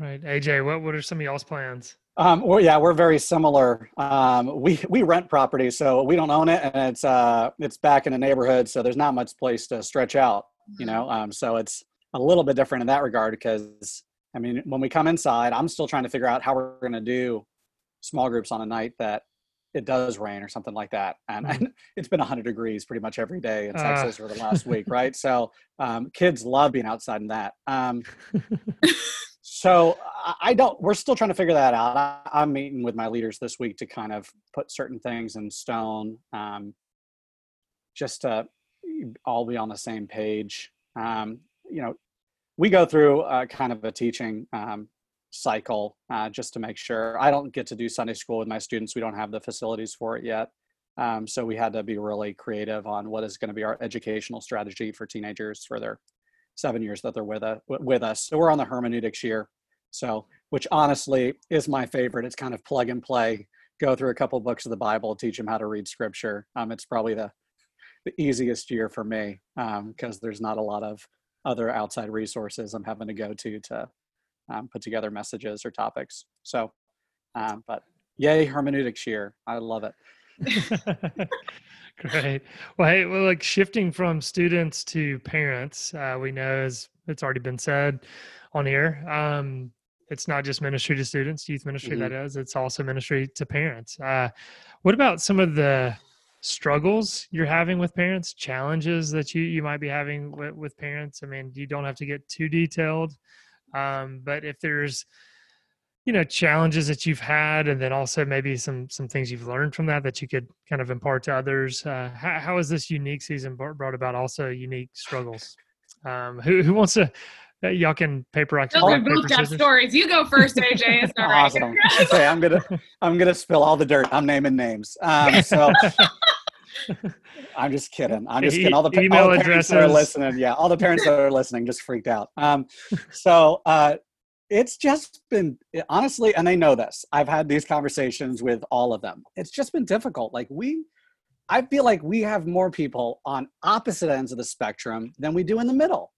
Speaker 1: right, AJ, what, what are some of y'all's plans?
Speaker 2: Um, well, yeah, we're very similar. Um, we we rent property, so we don't own it, and it's uh it's back in the neighborhood, so there's not much place to stretch out. You know, um, so it's a little bit different in that regard because I mean, when we come inside, I'm still trying to figure out how we're going to do small groups on a night that it does rain or something like that, and,
Speaker 1: Mhm.
Speaker 2: and [laughs] it's been 100 degrees pretty much every day in
Speaker 1: Ah.
Speaker 2: Texas for the last week, [laughs] right? So um, kids love being outside in that. Um, [laughs] so I- don't. We're still trying to figure that out. I, I'm meeting with my leaders this week to kind of put certain things in stone, um, just to all be on the same page. Um, you know, we go through uh, kind of a teaching um, cycle uh, just to make sure. I don't get to do Sunday school with my students. We don't have the facilities for it yet. Um, so we had to be really creative on what is going to be our educational strategy for teenagers for their seven years that they're with us. With us. So we're on the hermeneutics year. So, which honestly is my favorite. It's kind of plug and play. Go through a couple books of the Bible, teach them how to read Scripture. Um, it's probably the the easiest year for me because there's not a lot of other outside resources I'm having to go to to um, put together messages or topics. So, um, but yay, hermeneutics year! I love it. [laughs]
Speaker 1: Great. Well, hey, well, like shifting from students to parents, uh, we know as it's already been said on here, um, it's not just ministry to students, youth ministry that is, it's also ministry to parents. Uh, what about some of the struggles you're having with parents, challenges that you, you might be having with, with parents? I mean, you don't have to get too detailed, um, but if there's you know challenges that you've had and then also maybe some some things you've learned from that that you could kind of impart to others uh, how, how has this unique season brought brought about also unique struggles um who who wants to uh, y'all can paper rock
Speaker 3: Those
Speaker 1: rock,
Speaker 3: are
Speaker 1: paper,
Speaker 3: bootstrap
Speaker 1: scissors?
Speaker 3: stories. You go first, AJ. It's all right.
Speaker 2: Awesome. Okay, I'm gonna I'm gonna spill all the dirt. I'm naming names. Um, so I'm just kidding. I'm just kidding. All the, pa-
Speaker 1: Email
Speaker 2: all the parents that are listening, yeah, all the parents that are listening just freaked out. Um, so uh, it's just been honestly, and they know this. I've had these conversations with all of them. It's just been difficult. Like we, I feel like we have more people on opposite ends of the spectrum than we do in the middle.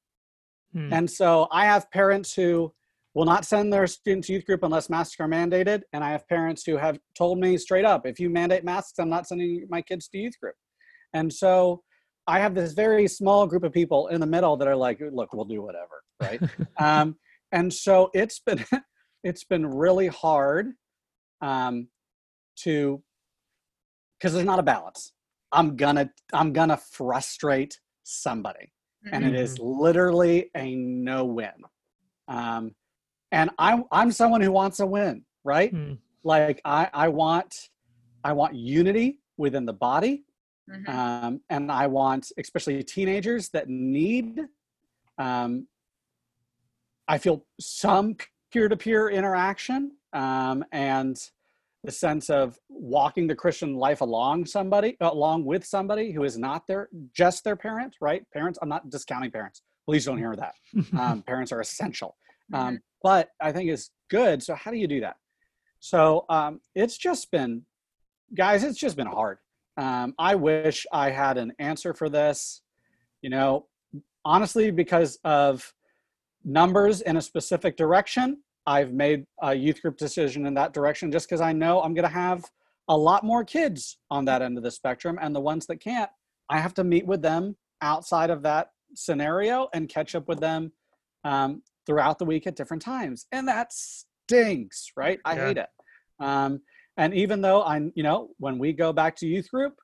Speaker 1: Hmm.
Speaker 2: And so I have parents who will not send their students to youth group unless masks are mandated. And I have parents who have told me straight up, if you mandate masks, I'm not sending my kids to youth group. And so I have this very small group of people in the middle that are like, look, we'll do whatever, right? [laughs] um, and so it's been [laughs] it's been really hard um, to because there's not a balance. I'm gonna I'm gonna frustrate somebody and it is literally a no win. Um, and I'm I'm someone who wants a win, right?
Speaker 1: Mm.
Speaker 2: Like I I want I want unity within the body,
Speaker 3: Mhm.
Speaker 2: um, and I want especially teenagers that need. Um, I feel some peer-to-peer interaction um, and the sense of walking the Christian life along somebody, along with somebody who is not their just their parent, right? Parents. I'm not discounting parents. Please don't hear that. [laughs] Um, parents are essential, um, but I think it's good. So how do you do that? So um, it's just been, guys, it's just been hard. Um, I wish I had an answer for this. You know, honestly, because of numbers in a specific direction, I've made a youth group decision in that direction just because I know I'm going to have a lot more kids on that end of the spectrum. And the ones that can't, I have to meet with them outside of that scenario and catch up with them um, throughout the week at different times. And that stinks, right? I
Speaker 1: Yeah.
Speaker 2: hate it. Um, and even though I'm, you know, when we go back to youth group,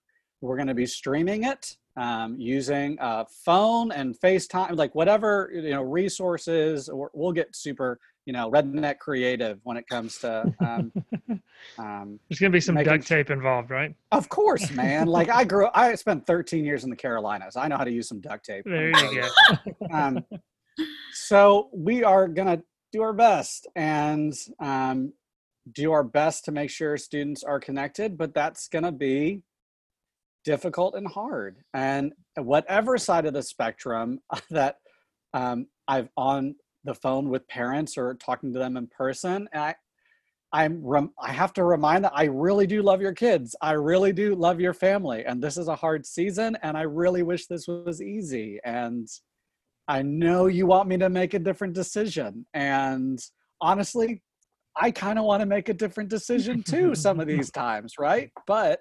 Speaker 2: we're going to be streaming it um, using a phone and FaceTime, like whatever you know resources. Or we'll get super, you know, redneck creative when it comes to. Um, [laughs] um,
Speaker 1: There's gonna be some
Speaker 2: Making
Speaker 1: duct tape involved, right?
Speaker 2: of course, man. [laughs] Like I grew, I spent 13 years in the Carolinas. I know how to use some duct tape.
Speaker 1: There you go.
Speaker 2: um, so we are gonna do our best and um, do our best to make sure students are connected, but that's gonna be difficult and hard. And whatever side of the spectrum [laughs] that um, I've on the phone with parents or talking to them in person, I, I'm rem- I have to remind that I really do love your kids. I really do love your family, and this is a hard season, and I really wish this was easy. And I know you want me to make a different decision, and honestly, I kind of want to make a different decision too some of these [laughs] times, right? But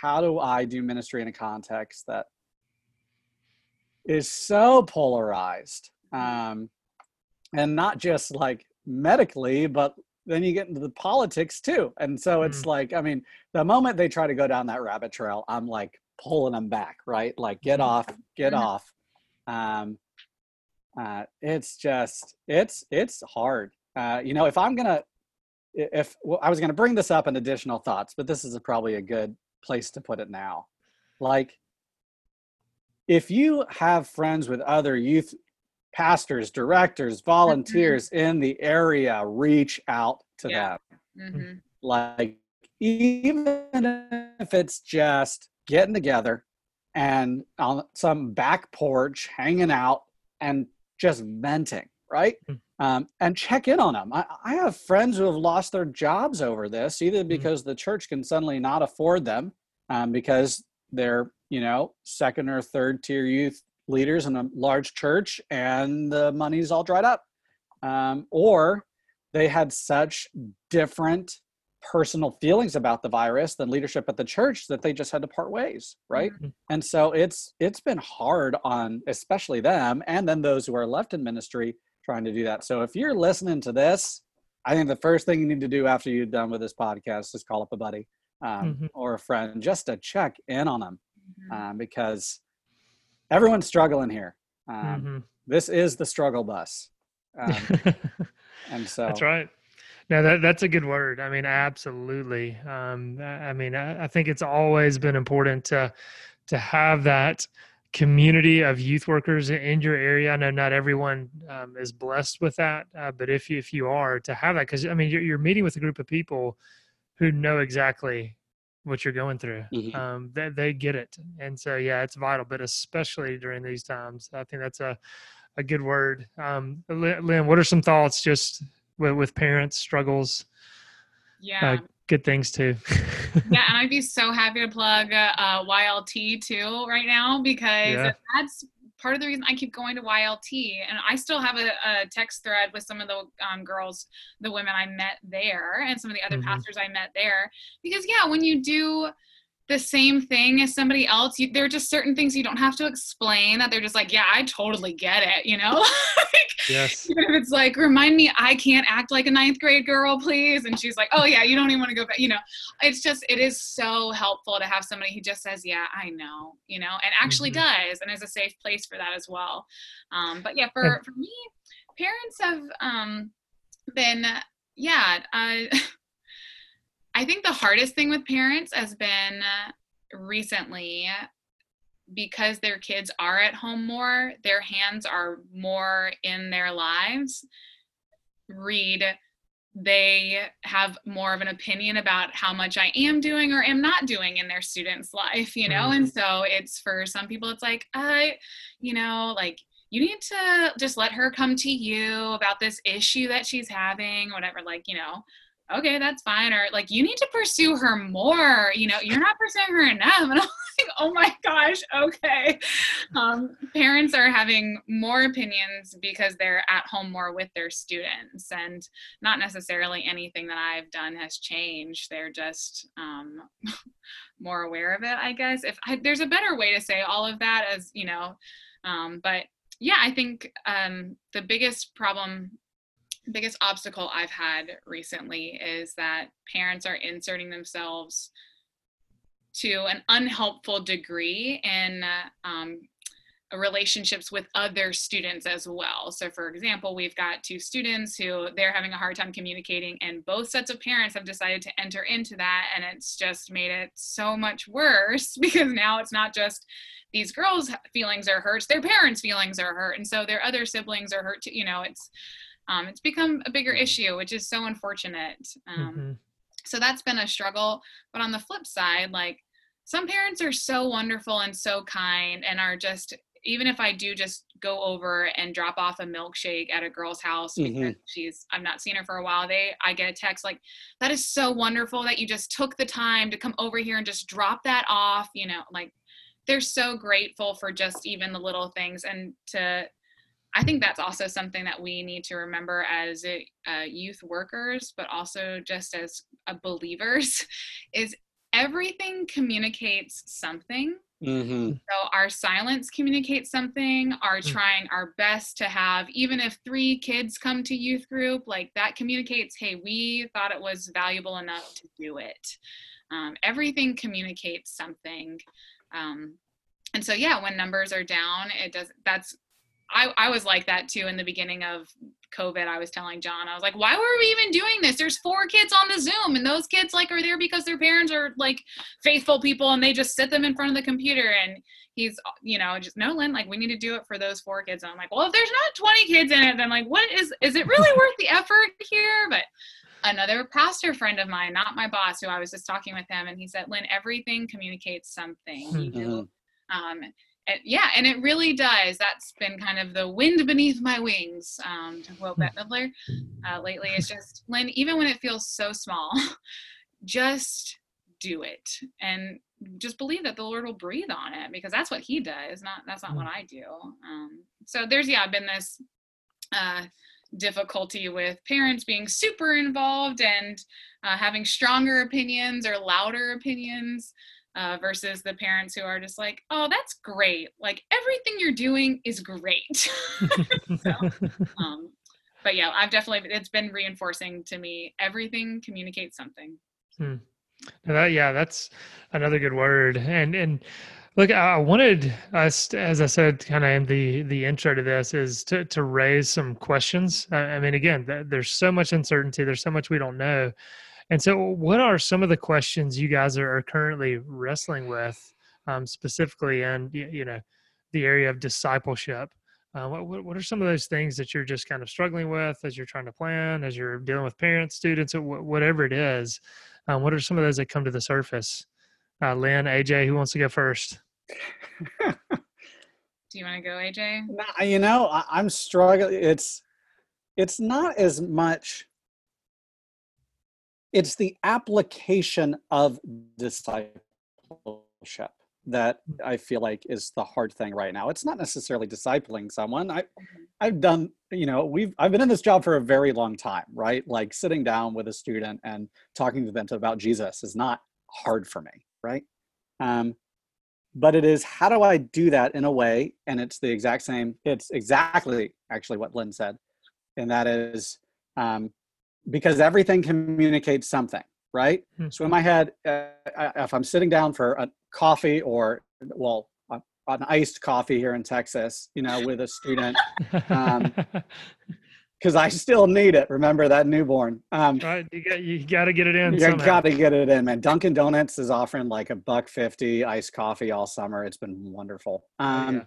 Speaker 2: how do I do ministry in a context that is so polarized, um, and not just like medically, but then you get into the politics too. And so it's
Speaker 1: Mm.
Speaker 2: like, I mean, the moment they try to go down that rabbit trail, I'm like pulling them back, right? Like, get off, get
Speaker 3: Mhm.
Speaker 2: off. Um, uh, it's just, it's, it's hard. Uh, you know, if I'm gonna, if well, I was gonna bring this up in additional thoughts, but this is probably a good place to put it now. Like, if you have friends with other youth pastors, directors, volunteers in the area, reach out to
Speaker 3: Yeah.
Speaker 2: them.
Speaker 3: Mhm.
Speaker 2: Like, even if it's just getting together and on some back porch, hanging out and just venting, right?
Speaker 1: Mm.
Speaker 2: Um, and check in on them. I, I have friends who have lost their jobs over this, either because the church can suddenly not afford them um, because they're, you know, second or third tier youth leaders in a large church and the money's all dried up. Um, or they had such different personal feelings about the virus than leadership at the church that they just had to part ways right
Speaker 1: Mhm.
Speaker 2: and so it's it's been hard on especially them and then those who are left in ministry trying to do that so if you're listening to this i think the first thing you need to do after you're done with this podcast is call up a buddy um,
Speaker 1: Mhm.
Speaker 2: or a friend just to check in on them
Speaker 3: Mhm.
Speaker 2: um, because everyone's struggling here um,
Speaker 1: Mhm.
Speaker 2: this is the struggle bus um, [laughs] and so
Speaker 1: That's right. No, that that's a good word. I mean, absolutely. Um, I I mean, I, I think it's always been important to to have that community of youth workers in your area. I know not everyone um, is blessed with that, uh, but if you, if you are, to have that, because I mean, you're, you're meeting with a group of people who know exactly what you're going through.
Speaker 2: Mhm.
Speaker 1: Um, they, they get it, and so yeah, it's vital. But especially during these times, I think that's a a good word. Um, Lynne, Lynne, what are some thoughts just with, with parents struggles?
Speaker 3: Yeah.
Speaker 1: Good things too. [laughs]
Speaker 3: yeah, and I'd be so happy to plug uh, YLT too right now because
Speaker 1: Yeah.
Speaker 3: that's part of the reason I keep going to YLT. And I still have a, a text thread with some of the um, girls, the women I met there, and some of the other
Speaker 1: Mhm.
Speaker 3: pastors I met there. Because, yeah, when you do the same thing as somebody else, you, there are just certain things you don't have to explain that they're just like, yeah, I totally get it, you know? [laughs] like,
Speaker 1: yes.
Speaker 3: even if it's like, remind me, I can't act like a ninth grade girl, please. And she's like, oh yeah, you don't even want to go back. You know, it's just, it is so helpful to have somebody who just says, yeah, I know, you know, and actually
Speaker 1: Mhm.
Speaker 3: does, and is a safe place for that as well. Um, but yeah, for for me, parents have um, then yeah, uh, [laughs] I think the hardest thing with parents has been recently because their kids are at home more, their hands are more in their lives. Read, they have more of an opinion about how much I am doing or am not doing in their student's life, you know? Mm-hmm. And so it's for some people, it's like, I, you know, like, you need to just let her come to you about this issue that she's having, whatever, like, you know, okay, that's fine. Or like, you need to pursue her more. You know, you're not pursuing her enough. [laughs] And I'm like, oh my gosh, okay. Um, parents are having more opinions because they're at home more with their students, and not necessarily anything that I've done has changed. They're just um, [laughs] more aware of it, I guess. If I, there's a better way to say all of that, as you know, um, but yeah, I think um, the biggest problem biggest obstacle I've had recently is that parents are inserting themselves to an unhelpful degree in um, relationships with other students as well. So, for example, we've got two students who they're having a hard time communicating, and both sets of parents have decided to enter into that, and it's just made it so much worse [laughs] because now it's not just these girls' feelings are hurt, their parents' feelings are hurt, and so their other siblings are hurt too. You know, it's um, it's become a bigger mm-hmm. issue, which is so unfortunate. Um, mm-hmm. So that's been a struggle. But on the flip side, like some parents are so wonderful and so kind and are just even if I do just go over and drop off a milkshake at a girl's house because mm-hmm. she's I've not seen her for a while, they I get a text like that is so wonderful that you just took the time to come over here and just drop that off, you know, like they're so grateful for just even the little things and to I think that's also something that we need to remember as uh, youth workers, but also just as uh, believers, [laughs] is everything communicates something. Mm-hmm. So our silence communicates something. Our mm. trying our best to have, even if three kids come to youth group, like that communicates, hey, we thought it was valuable enough to do it. Um, everything communicates something. Um, and so yeah when numbers are down it does that's I, I was like that too in the beginning of COVID. I was telling John, I was like, why were we even doing this? There's four kids on the Zoom, and those kids like are there because their parents are like faithful people and they just sit them in front of the computer. And he's, you know, just no, Lynne, like we need to do it for those four kids. And I'm like, well, if there's not 20 kids in it, then like, what is, is it really worth the effort here? But another pastor friend of mine, not my boss, who I was just talking with him, and he said, Lynne, everything communicates something. Mm-hmm. Um, and yeah, and it really does. That's been kind of the wind beneath my wings, um, to quote Bette Midler uh, lately. It's just, Lynne, even when it feels so small, [laughs] just do it and just believe that the Lord will breathe on it because that's what He does. Not that's not what I do. Um, so there's yeah, been this uh, difficulty with parents being super involved and uh, having stronger opinions or louder opinions uh, versus the parents who are just like, oh, that's great. Like everything you're doing is great. [laughs] so, um, but yeah, I've definitely, it's been reinforcing to me. Everything communicates something.
Speaker 1: Hmm. That, yeah, that's another good word. And, and, Look, I wanted us, as I said, kind of in the the intro to this, is to to raise some questions. I mean, again, there's so much uncertainty. There's so much we don't know, and so, what are some of the questions you guys are, currently wrestling with, um, specifically in you know the area of discipleship? Uh, what, what are some of those things that you're just kind of struggling with as you're trying to plan, as you're dealing with parents, students, whatever it is? Um, what are some of those that come to the surface? Uh, Lynne, AJ, who wants to go first?
Speaker 3: Do you want to go, AJ?
Speaker 2: you know, I, I'm struggling. It's it's not as much it's the application of discipleship that mm. I feel like is the hard thing right now. It's not necessarily discipling someone. I mm-hmm. I've done, you know, we've I've been in this job for a very long time, right? Like sitting down with a student and talking to them about Jesus is not hard for me, right? Um, but it is how do I do that in a way, and it's the exact same. It's exactly actually what Lynne said, and that is um, because everything communicates something, right? Mm-hmm. So in my head, uh, if I'm sitting down for a coffee or, well, a, an iced coffee here in Texas, you know, with a student, um, [laughs] because I still need it. Remember that newborn.
Speaker 1: Um, right, you got you got to get it in.
Speaker 2: You got to get it in, man. Dunkin' Donuts is offering like a buck fifty iced coffee all summer. It's been wonderful. Oh, um, yeah.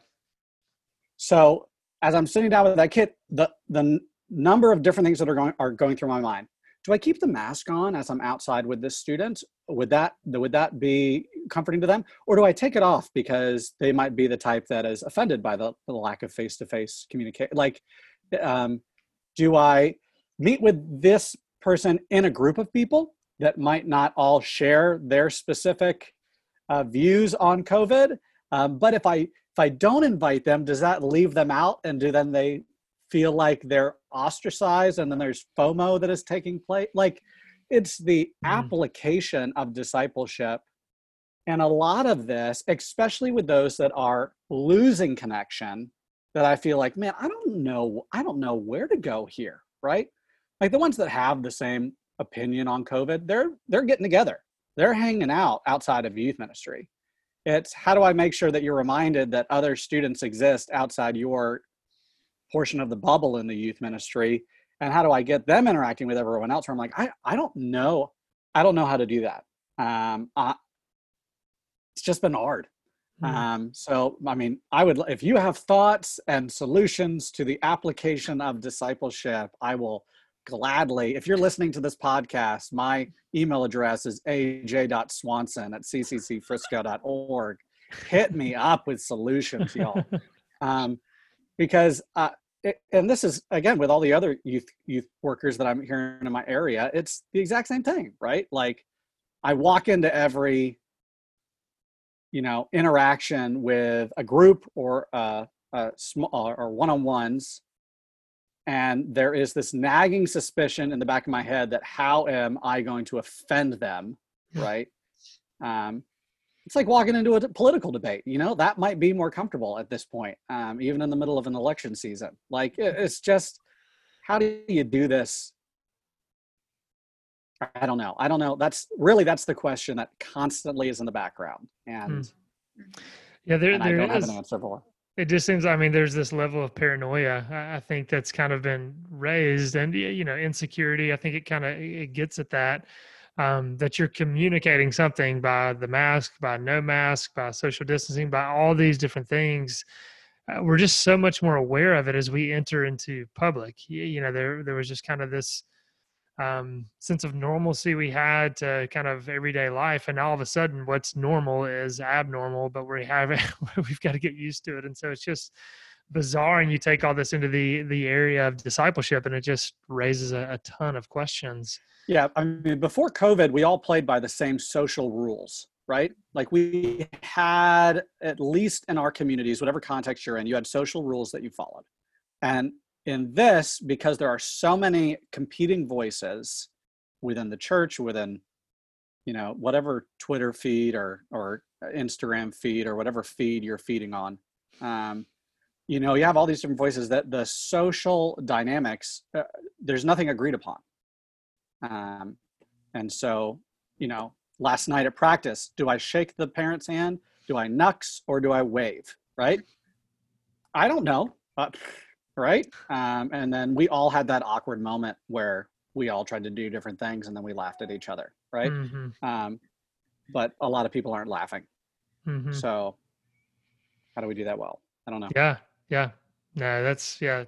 Speaker 2: So as I'm sitting down with that kid, the the number of different things that are going are going through my mind. Do I keep the mask on as I'm outside with this student? Would that would that be comforting to them, or do I take it off because they might be the type that is offended by the, the lack of face to face communication? Like, um, do I meet with this person in a group of people that might not all share their specific uh, views on COVID? Um, but if I if I don't invite them, does that leave them out, and do then they feel like they're ostracized and then there's FOMO that is taking place. Like it's the mm. application of discipleship. And a lot of this, especially with those that are losing connection, that I feel like, man, I don't know, I don't know where to go here, right? Like the ones that have the same opinion on COVID, they're they're getting together. They're hanging out outside of youth ministry. It's how do I make sure that you're reminded that other students exist outside your portion of the bubble in the youth ministry and how do i get them interacting with everyone else? Where i'm like i, I don't know i don't know how to do that. Um, I, it's just been hard. Mm-hmm. um, so i mean i would if you have thoughts and solutions to the application of discipleship i will gladly if you're listening to this podcast my email address is aj.swanson at cccfrisco.org hit me up with solutions y'all. [laughs] Um, because uh, and this is again with all the other youth youth workers that I'm hearing in my area, it's the exact same thing, right? Like I walk into every you know interaction with a group or a, a small or one-on-ones and there is this nagging suspicion in the back of my head that how am i going to offend them right um, it's like walking into a political debate you know? That might be more comfortable at this point um, even in the middle of an election season. Like it's just how do you do this? I don't know. I don't know. That's really that's the question that constantly is in the background and
Speaker 1: hmm. yeah there, and there I don't is, have an answer for. it just seems i mean there's this level of paranoia i think that's kind of been raised and you know insecurity i think it kind of it gets at that um, that you're communicating something by the mask, by no mask, by social distancing, by all these different things. Uh, we're just so much more aware of it as we enter into public. You, you know, there there was just kind of this um, sense of normalcy we had to kind of everyday life, and all of a sudden, what's normal is abnormal. But we have [laughs] we've got to get used to it, and so it's just bizarre. And you take all this into the the area of discipleship, and it just raises a, a ton of questions.
Speaker 2: Yeah, I mean, before COVID, we all played by the same social rules, right? Like we had, at least in our communities, whatever context you're in, you had social rules that you followed. And in this, because there are so many competing voices within the church, within, you know, whatever Twitter feed or or Instagram feed or whatever feed you're feeding on, um, you know, you have all these different voices that the social dynamics, uh, there's nothing agreed upon um, and so, you know, last night at practice, do I shake the parent's hand? Do I nux or do I wave? Right? I don't know. But, right? Um, and then we all had that awkward moment where we all tried to do different things and then we laughed at each other. Right? Mm-hmm. Um, but a lot of people aren't laughing. Mm-hmm. So, how do we do that well? I don't know.
Speaker 1: Yeah. Yeah. No, that's, yeah,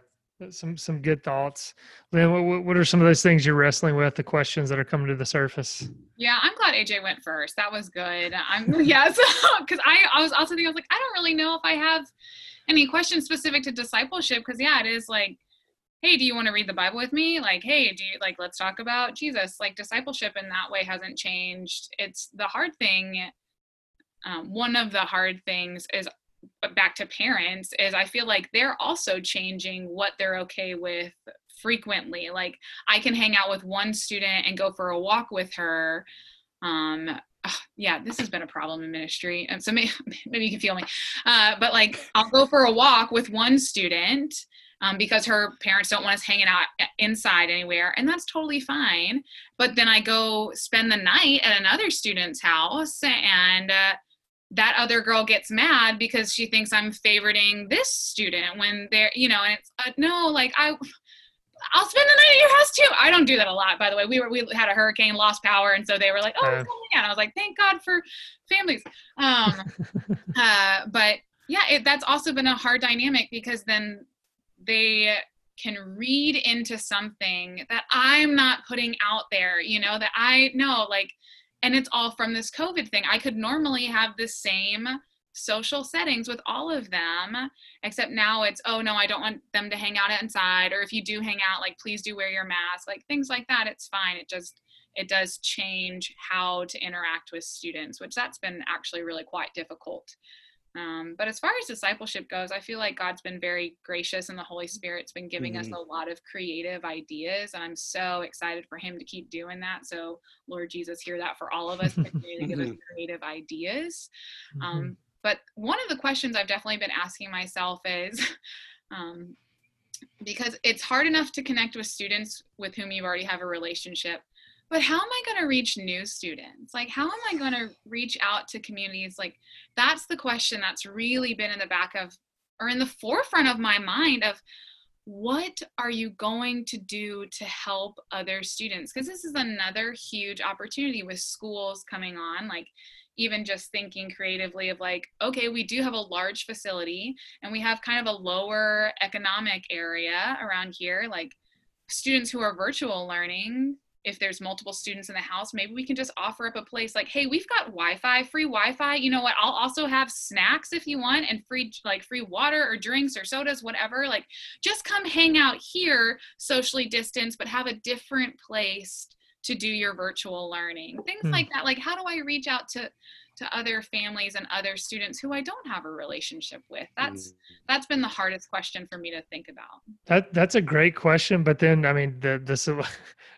Speaker 1: some some good thoughts. Lynne, what, what are some of those things you're wrestling with? The questions that are coming to the surface.
Speaker 3: Yeah, I'm glad AJ went first. That was good. I'm [laughs] yes, because I I was also thinking I was like I don't really know if I have any questions specific to discipleship because yeah, it is like hey do you want to read the bible with me like hey do you like let's talk about jesus like discipleship in that way hasn't changed it's the hard thing um, one of the hard things is back to parents is I feel like they're also changing what they're okay with frequently. Like I can hang out with one student and go for a walk with her. Um, yeah, this has been a problem in ministry, and so maybe, [laughs] maybe you can feel me. Uh, but like, I'll go for a walk with one student um, because her parents don't want us hanging out inside anywhere, and that's totally fine. But then I go spend the night at another student's house, and uh, that other girl gets mad because she thinks I'm favoriting this student when they're, you know, and it's uh, no, like I, I'll spend the night at your house too. I don't do that a lot, by the way. We were we had a hurricane, lost power, and so they were like, "Oh, uh, yeah." I was like, "Thank God for families." Um, [laughs] uh, but yeah, it, that's also been a hard dynamic because then they can read into something that I'm not putting out there, you know, that I know, like, and it's all from this COVID thing. I could normally have the same social settings with all of them, except now it's, oh no, I don't want them to hang out inside. Or if you do hang out, like, please do wear your mask, like things like that. It's fine. It just, it does change how to interact with students, which that's been actually really quite difficult. Um, but as far as discipleship goes, I feel like God's been very gracious and the Holy Spirit's been giving mm-hmm. us a lot of creative ideas. And I'm so excited for Him to keep doing that. So, Lord Jesus, hear that for all of us, to give us [laughs] creative ideas. Um, mm-hmm. but one of the questions I've definitely been asking myself is, [laughs] um, because it's hard enough to connect with students with whom you already have a relationship but how am i going to reach new students? Like how am i going to reach out to communities? Like that's the question that's really been in the back of or in the forefront of my mind of what are you going to do to help other students? Because this is another huge opportunity with schools coming on like even just thinking creatively of like okay we do have a large facility and we have kind of a lower economic area around here like students who are virtual learning if there's multiple students in the house, maybe we can just offer up a place like, hey, we've got Wi-Fi, free Wi-Fi. You know what? I'll also have snacks if you want and free like free water or drinks or sodas, whatever. Like just come hang out here, socially distanced, but have a different place to do your virtual learning. Things hmm. like that. Like how do I reach out to to other families and other students who I don't have a relationship with? That's mm. that's been the hardest question for me to think about.
Speaker 1: That that's a great question, but then I mean the the [laughs]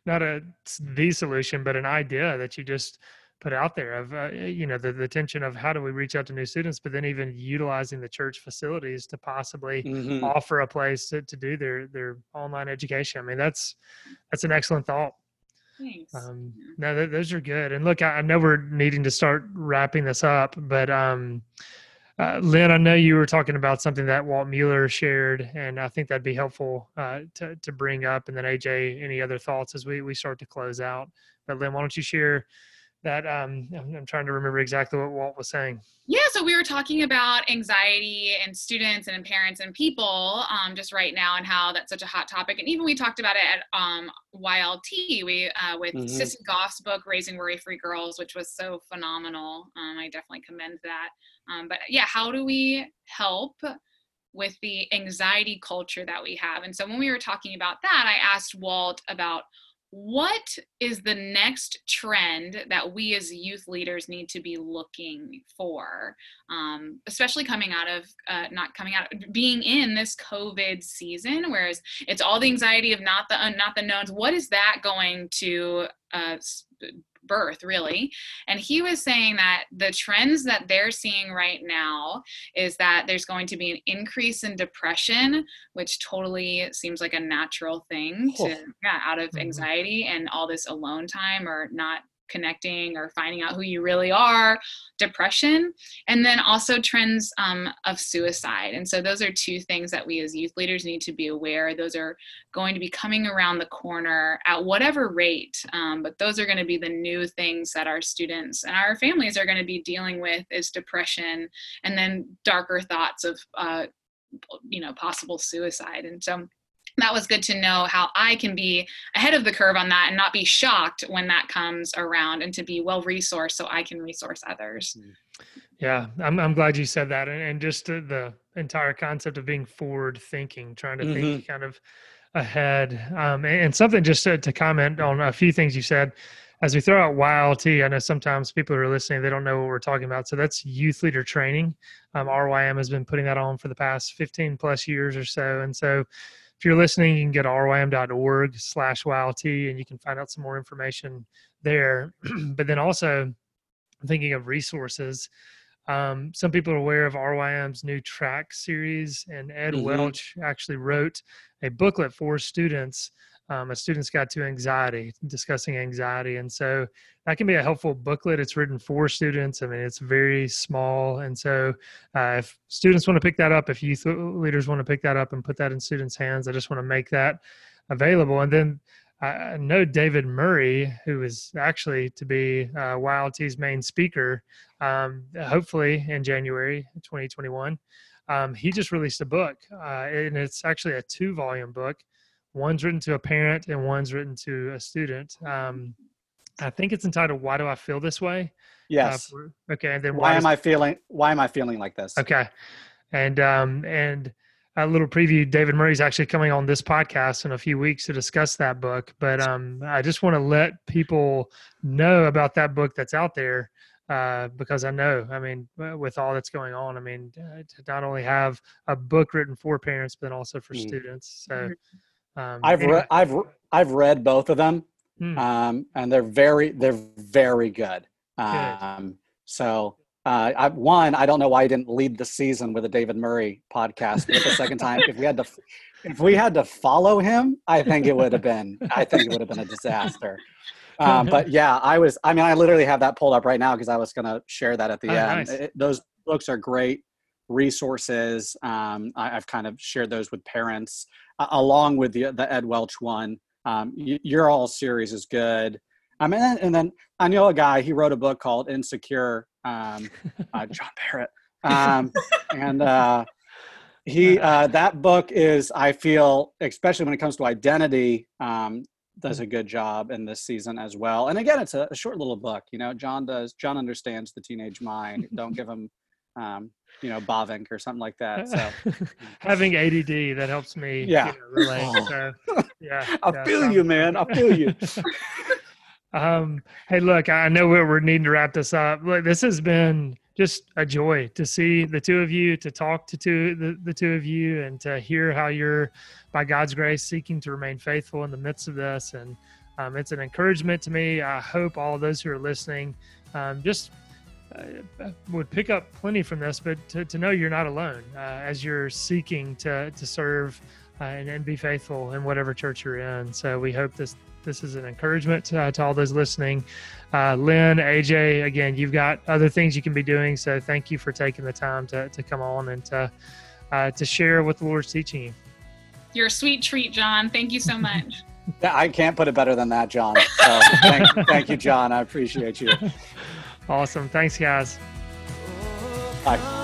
Speaker 1: not a the solution, but an idea that you just put out there of uh, you know the, the tension of how do we reach out to new students but then even utilizing the church facilities to possibly mm-hmm. offer a place to, to do their their online education i mean that's that's an excellent thought
Speaker 3: Thanks. Um,
Speaker 1: no, th- those are good. And look, I, I, know we're needing to start wrapping this up, but um, uh, Lynne, I know you were talking about something that Walt Mueller shared, and I think that'd be helpful uh, to to bring up. And then AJ, any other thoughts as we we start to close out? But Lynne, why don't you share that um, I'm, trying to remember exactly what Walt was saying.
Speaker 3: Yeah, so we were talking about anxiety and students and parents and people um, just right now and how that's such a hot topic. And even we talked about it at um, YLT we uh, with mm-hmm. Sissy Goff's book Raising Worry Free Girls, which was so phenomenal. Um, I definitely commend that. Um, but yeah, how do we help? with the anxiety culture that we have. And so when we were talking about that, I asked Walt about what is the next trend that we as youth leaders need to be looking for um, especially coming out of uh, not coming out being in this covid season whereas it's all the anxiety of not the uh, not the knowns what is that going to uh, birth really and he was saying that the trends that they're seeing right now is that there's going to be an increase in depression which totally seems like a natural thing to yeah out of mm-hmm. anxiety and all this alone time or not connecting or finding out who you really are, depression, and then also trends um, of suicide. And so, those are two things that we as youth leaders need to be aware. Those are going to be coming around the corner at whatever rate, um, but those are going to be the new things that our students and our families are going to be dealing with is depression and then darker thoughts of, uh, you know, possible suicide. And so, that was good to know how I can be ahead of the curve on that and not be shocked when that comes around and to be well resourced so I can resource others. Mm.
Speaker 1: Yeah, I'm, I'm glad you said that. And, and just the entire concept of being forward thinking, trying to mm-hmm. think kind of ahead. Um, and, and, something just to, to, comment on a few things you said. As we throw out YLT, I know sometimes people who are listening, they don't know what we're talking about. So that's youth leader training. Um, RYM has been putting that on for the past 15 plus years or so. And so if you're listening, you can go to rym.org slash YLT and you can find out some more information there. [clears throat] but then also I'm thinking of resources, um, some people are aware of RYM's new track series, and Ed mm-hmm. Welch actually wrote a booklet for students um, a Student's Guide to Anxiety, discussing anxiety. And so that can be a helpful booklet. It's written for students. I mean, it's very small. And so uh, if students want to pick that up, if youth leaders want to pick that up and put that in students' hands, I just want to make that available. And then I know David Murray, who is actually to be uh, YLT's main speaker, um, hopefully in January 2021. Um, he just released a book, uh, and it's actually a two volume book. One's written to a parent, and one's written to a student. Um, I think it's entitled "Why Do I Feel This Way."
Speaker 2: Uh, yes.
Speaker 1: Uh, okay. And then
Speaker 2: why, why am I feeling? Why am I feeling like this?
Speaker 1: Okay. And um and a little preview david murray's actually coming on this podcast in a few weeks to discuss that book but um, i just want to let people know about that book that's out there uh, because i know i mean with all that's going on i mean uh, to not only have a book written for parents but also for mm. students so
Speaker 2: mm-hmm. Um, i've anyway. read i've i've read both of them mm. um, and they're very they're very good, good. Um, so uh, I, one, I don't know why he didn't lead the season with a David Murray podcast. But the second time, if we had to, if we had to follow him, I think it would have been, I think it would have been a disaster. [laughs] Um, but yeah, I was, I mean, I literally have that pulled up right now because I was going to share that at the oh, end. Nice. It, those books are great resources. Um, I, have kind of shared those with parents uh, along with the, the Ed Welch one. Um, y- your all series is good. I mean, and then I know a guy. He wrote a book called Insecure. Um, [laughs] uh, John Perritt, um, and uh, he [laughs] uh, that book is. I feel, especially when it comes to identity, um, does a good job in this season as well. And again, it's a, a, short little book. You know, John does. John understands the teenage mind. Don't give him. Um, you know, Bavinck or something like that. So [laughs]
Speaker 1: having ADD that helps me.
Speaker 2: Yeah. You
Speaker 1: know, relate. So, [laughs] yeah.
Speaker 2: I
Speaker 1: yeah,
Speaker 2: feel you, man. I feel you. [laughs]
Speaker 1: Um, hey, look, I know we're, we're needing to wrap this up. Look, this has been just a joy to see the two of you, to talk to two, the, the two of you, and to hear how you're, by God's grace, seeking to remain faithful in the midst of this. And um, it's an encouragement to me. I hope all those who are listening um, just uh, would pick up plenty from this, but to, to know you're not alone uh, as you're seeking to, to serve uh, and, and be faithful in whatever church you're in. So we hope this this is an encouragement uh, to all those listening. Uh, Lynne, AJ, again, you've got other things you can be doing. So thank you for taking the time to, to come on and to, uh, to share what the Lord's teaching you.
Speaker 3: You're a sweet treat, John. Thank you so [laughs] much.
Speaker 2: I can't put it better than that, John. So thank, thank you, John. I appreciate you.
Speaker 1: Awesome. Thanks, guys.
Speaker 2: Bye.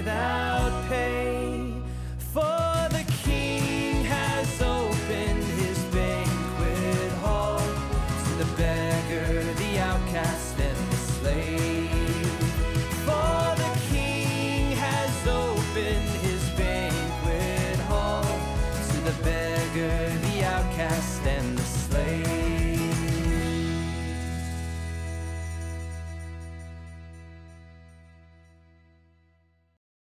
Speaker 4: without